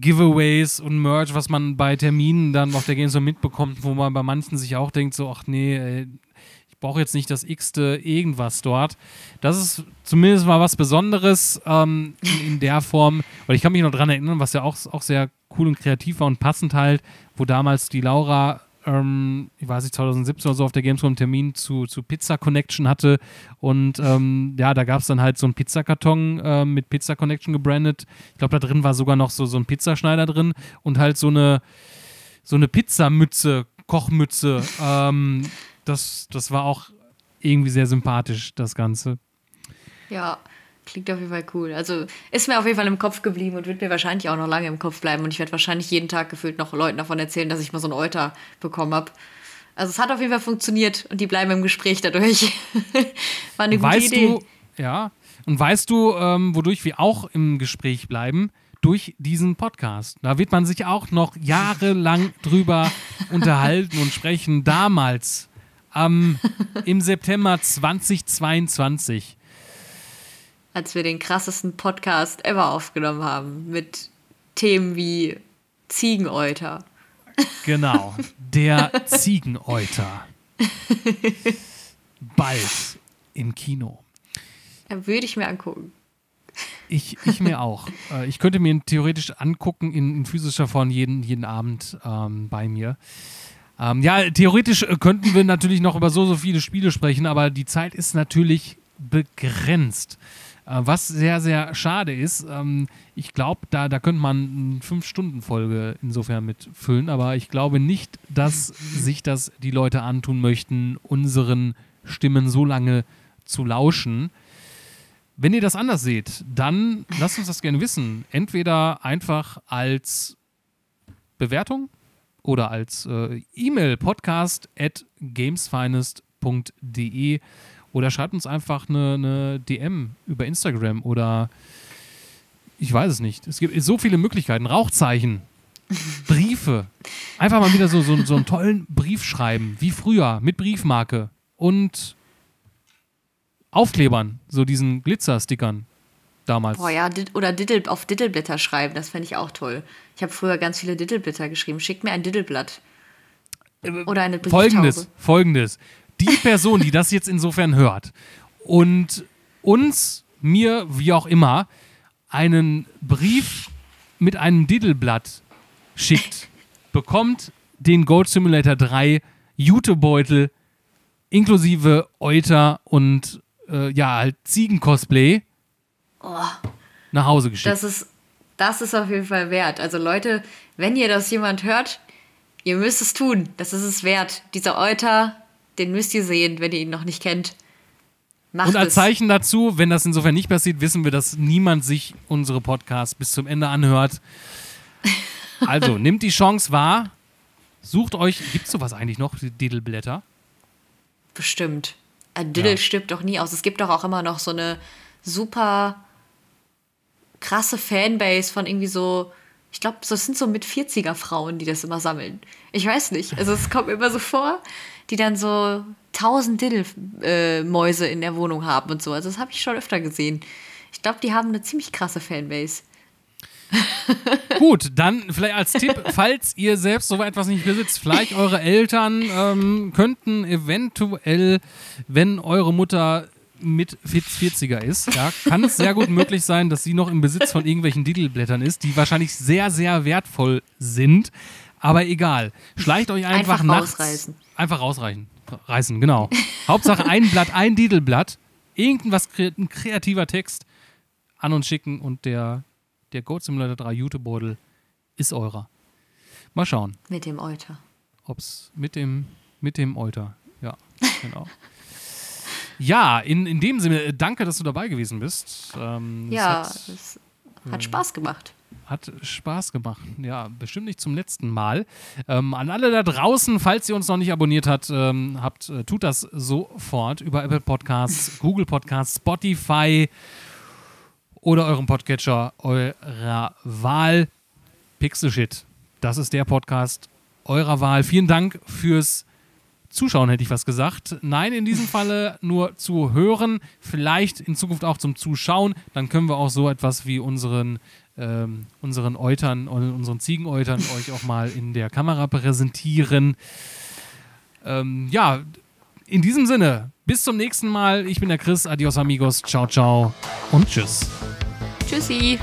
Giveaways und Merch, was man bei Terminen dann auf der Gamescom mitbekommt, wo man bei manchen sich auch denkt, so, ach nee, ich brauche jetzt nicht das x-te irgendwas dort. Das ist zumindest mal was Besonderes ähm, in, in, der Form, weil ich kann mich noch daran erinnern, was ja auch, auch sehr cool und kreativ war und passend halt, wo damals die Laura ähm, ich weiß nicht, 2017 oder so auf der Gamescom einen Termin zu, zu Pizza Connection hatte. Und ähm, ja, da gab es dann halt so einen Pizzakarton äh, mit Pizza Connection gebrandet. Ich glaube, da drin war sogar noch so, so ein Pizzaschneider drin und halt so eine, so eine Pizzamütze, Kochmütze. ähm, das, das war auch irgendwie sehr sympathisch, das Ganze. Ja, Klingt auf jeden Fall cool. Also ist mir auf jeden Fall im Kopf geblieben und wird mir wahrscheinlich auch noch lange im Kopf bleiben. Und ich werde wahrscheinlich jeden Tag gefühlt noch Leuten davon erzählen, dass ich mal so einen Euter bekommen habe. Also es hat auf jeden Fall funktioniert und die bleiben im Gespräch dadurch. (laughs) War eine gute weißt Idee. Du, ja. Und weißt du, ähm, wodurch wir auch im Gespräch bleiben? Durch diesen Podcast. Da wird man sich auch noch jahrelang (laughs) drüber unterhalten und sprechen. Damals, ähm, im September (laughs) 2022 als wir den krassesten Podcast ever aufgenommen haben mit Themen wie Ziegenäuter. Genau, der Ziegenäuter. Bald im Kino. Würde ich mir angucken. Ich, ich mir auch. Äh, ich könnte mir ihn theoretisch angucken in, in physischer Form jeden, jeden Abend ähm, bei mir. Ähm, ja, theoretisch äh, könnten wir natürlich noch über so, so viele Spiele sprechen, aber die Zeit ist natürlich begrenzt. Äh, was sehr, sehr schade ist. Ähm, ich glaube, da, da könnte man eine Fünf-Stunden-Folge insofern mitfüllen, aber ich glaube nicht, dass sich das die Leute antun möchten, unseren Stimmen so lange zu lauschen. Wenn ihr das anders seht, dann lasst uns das gerne wissen. Entweder einfach als Bewertung oder als äh, E-Mail podcast at gamesfinest.de oder schreibt uns einfach eine, eine DM über Instagram oder ich weiß es nicht. Es gibt so viele Möglichkeiten. Rauchzeichen, (laughs) Briefe. Einfach mal wieder so, so, so einen tollen Brief schreiben, wie früher, mit Briefmarke und Aufklebern, so diesen Glitzerstickern damals. Boah, ja, oder Diddle, auf Diddleblätter schreiben, das fände ich auch toll. Ich habe früher ganz viele Diddleblätter geschrieben. Schickt mir ein Diddleblatt. Äh, oder eine Brieftaube. Folgendes, folgendes die Person, die das jetzt insofern hört und uns, mir, wie auch immer, einen Brief mit einem Diddleblatt schickt, bekommt den Gold Simulator 3 Jutebeutel inklusive Euter und äh, ja, halt Ziegen-Cosplay oh, nach Hause geschickt. Das ist, das ist auf jeden Fall wert. Also Leute, wenn ihr das jemand hört, ihr müsst es tun. Das ist es wert. Dieser Euter den müsst ihr sehen, wenn ihr ihn noch nicht kennt. Macht und als es. Zeichen dazu, wenn das insofern nicht passiert, wissen wir, dass niemand sich unsere Podcasts bis zum Ende anhört. (laughs) Also, nimmt die Chance wahr. Sucht euch, gibt es sowas eigentlich noch, die Diddleblätter? Bestimmt. Ein Diddle ja. stirbt doch nie aus. Es gibt doch auch immer noch so eine super krasse Fanbase von irgendwie so, ich glaube, das sind so mit 40er Frauen, die das immer sammeln. Ich weiß nicht. Also es kommt mir immer so vor, die dann so tausend Diddle-Mäuse in der Wohnung haben und so. Also das habe ich schon öfter gesehen. Ich glaube, die haben eine ziemlich krasse Fanbase. (laughs) Gut, dann vielleicht als Tipp, falls ihr selbst so etwas nicht besitzt, vielleicht eure Eltern ähm, könnten eventuell, wenn eure Mutter mit 40er ist, ja, kann es sehr gut möglich sein, dass sie noch im Besitz von irgendwelchen Diddleblättern ist, die wahrscheinlich sehr, sehr wertvoll sind. Aber egal. Schleicht euch einfach, Einfach nachts. rausreißen. Einfach rausreißen. Reißen, genau. Hauptsache ein Blatt, ein Diddleblatt, irgendwas, ein kreativer Text an uns schicken und der, der Goat Simulator 3 Jutebeutel ist eurer. Mal schauen, Mit dem Euter. ob es mit dem, mit dem Euter. Ja, genau. (laughs) Ja, in, in dem Sinne, äh, danke, dass du dabei gewesen bist. Ähm, es Ja, hat- es hat Spaß gemacht. hat Spaß gemacht. Ja, bestimmt nicht zum letzten Mal. Ähm, an alle da draußen, falls ihr uns noch nicht abonniert habt, ähm, habt äh, tut das sofort über Apple Podcasts, (laughs) Google Podcasts, Spotify oder eurem Podcatcher eurer Wahl. Pixel Shit. Das ist der Podcast eurer Wahl. Vielen Dank fürs Zuschauen, hätte ich was gesagt. Nein, in diesem Falle nur zu hören, vielleicht in Zukunft auch zum Zuschauen. Dann können wir auch so etwas wie unseren, ähm, unseren Eutern, unseren Ziegeneutern (laughs) euch auch mal in der Kamera präsentieren. Ähm, ja, in diesem Sinne, bis zum nächsten Mal. Ich bin der Chris. Adios, amigos. Ciao, ciao und tschüss. Tschüssi.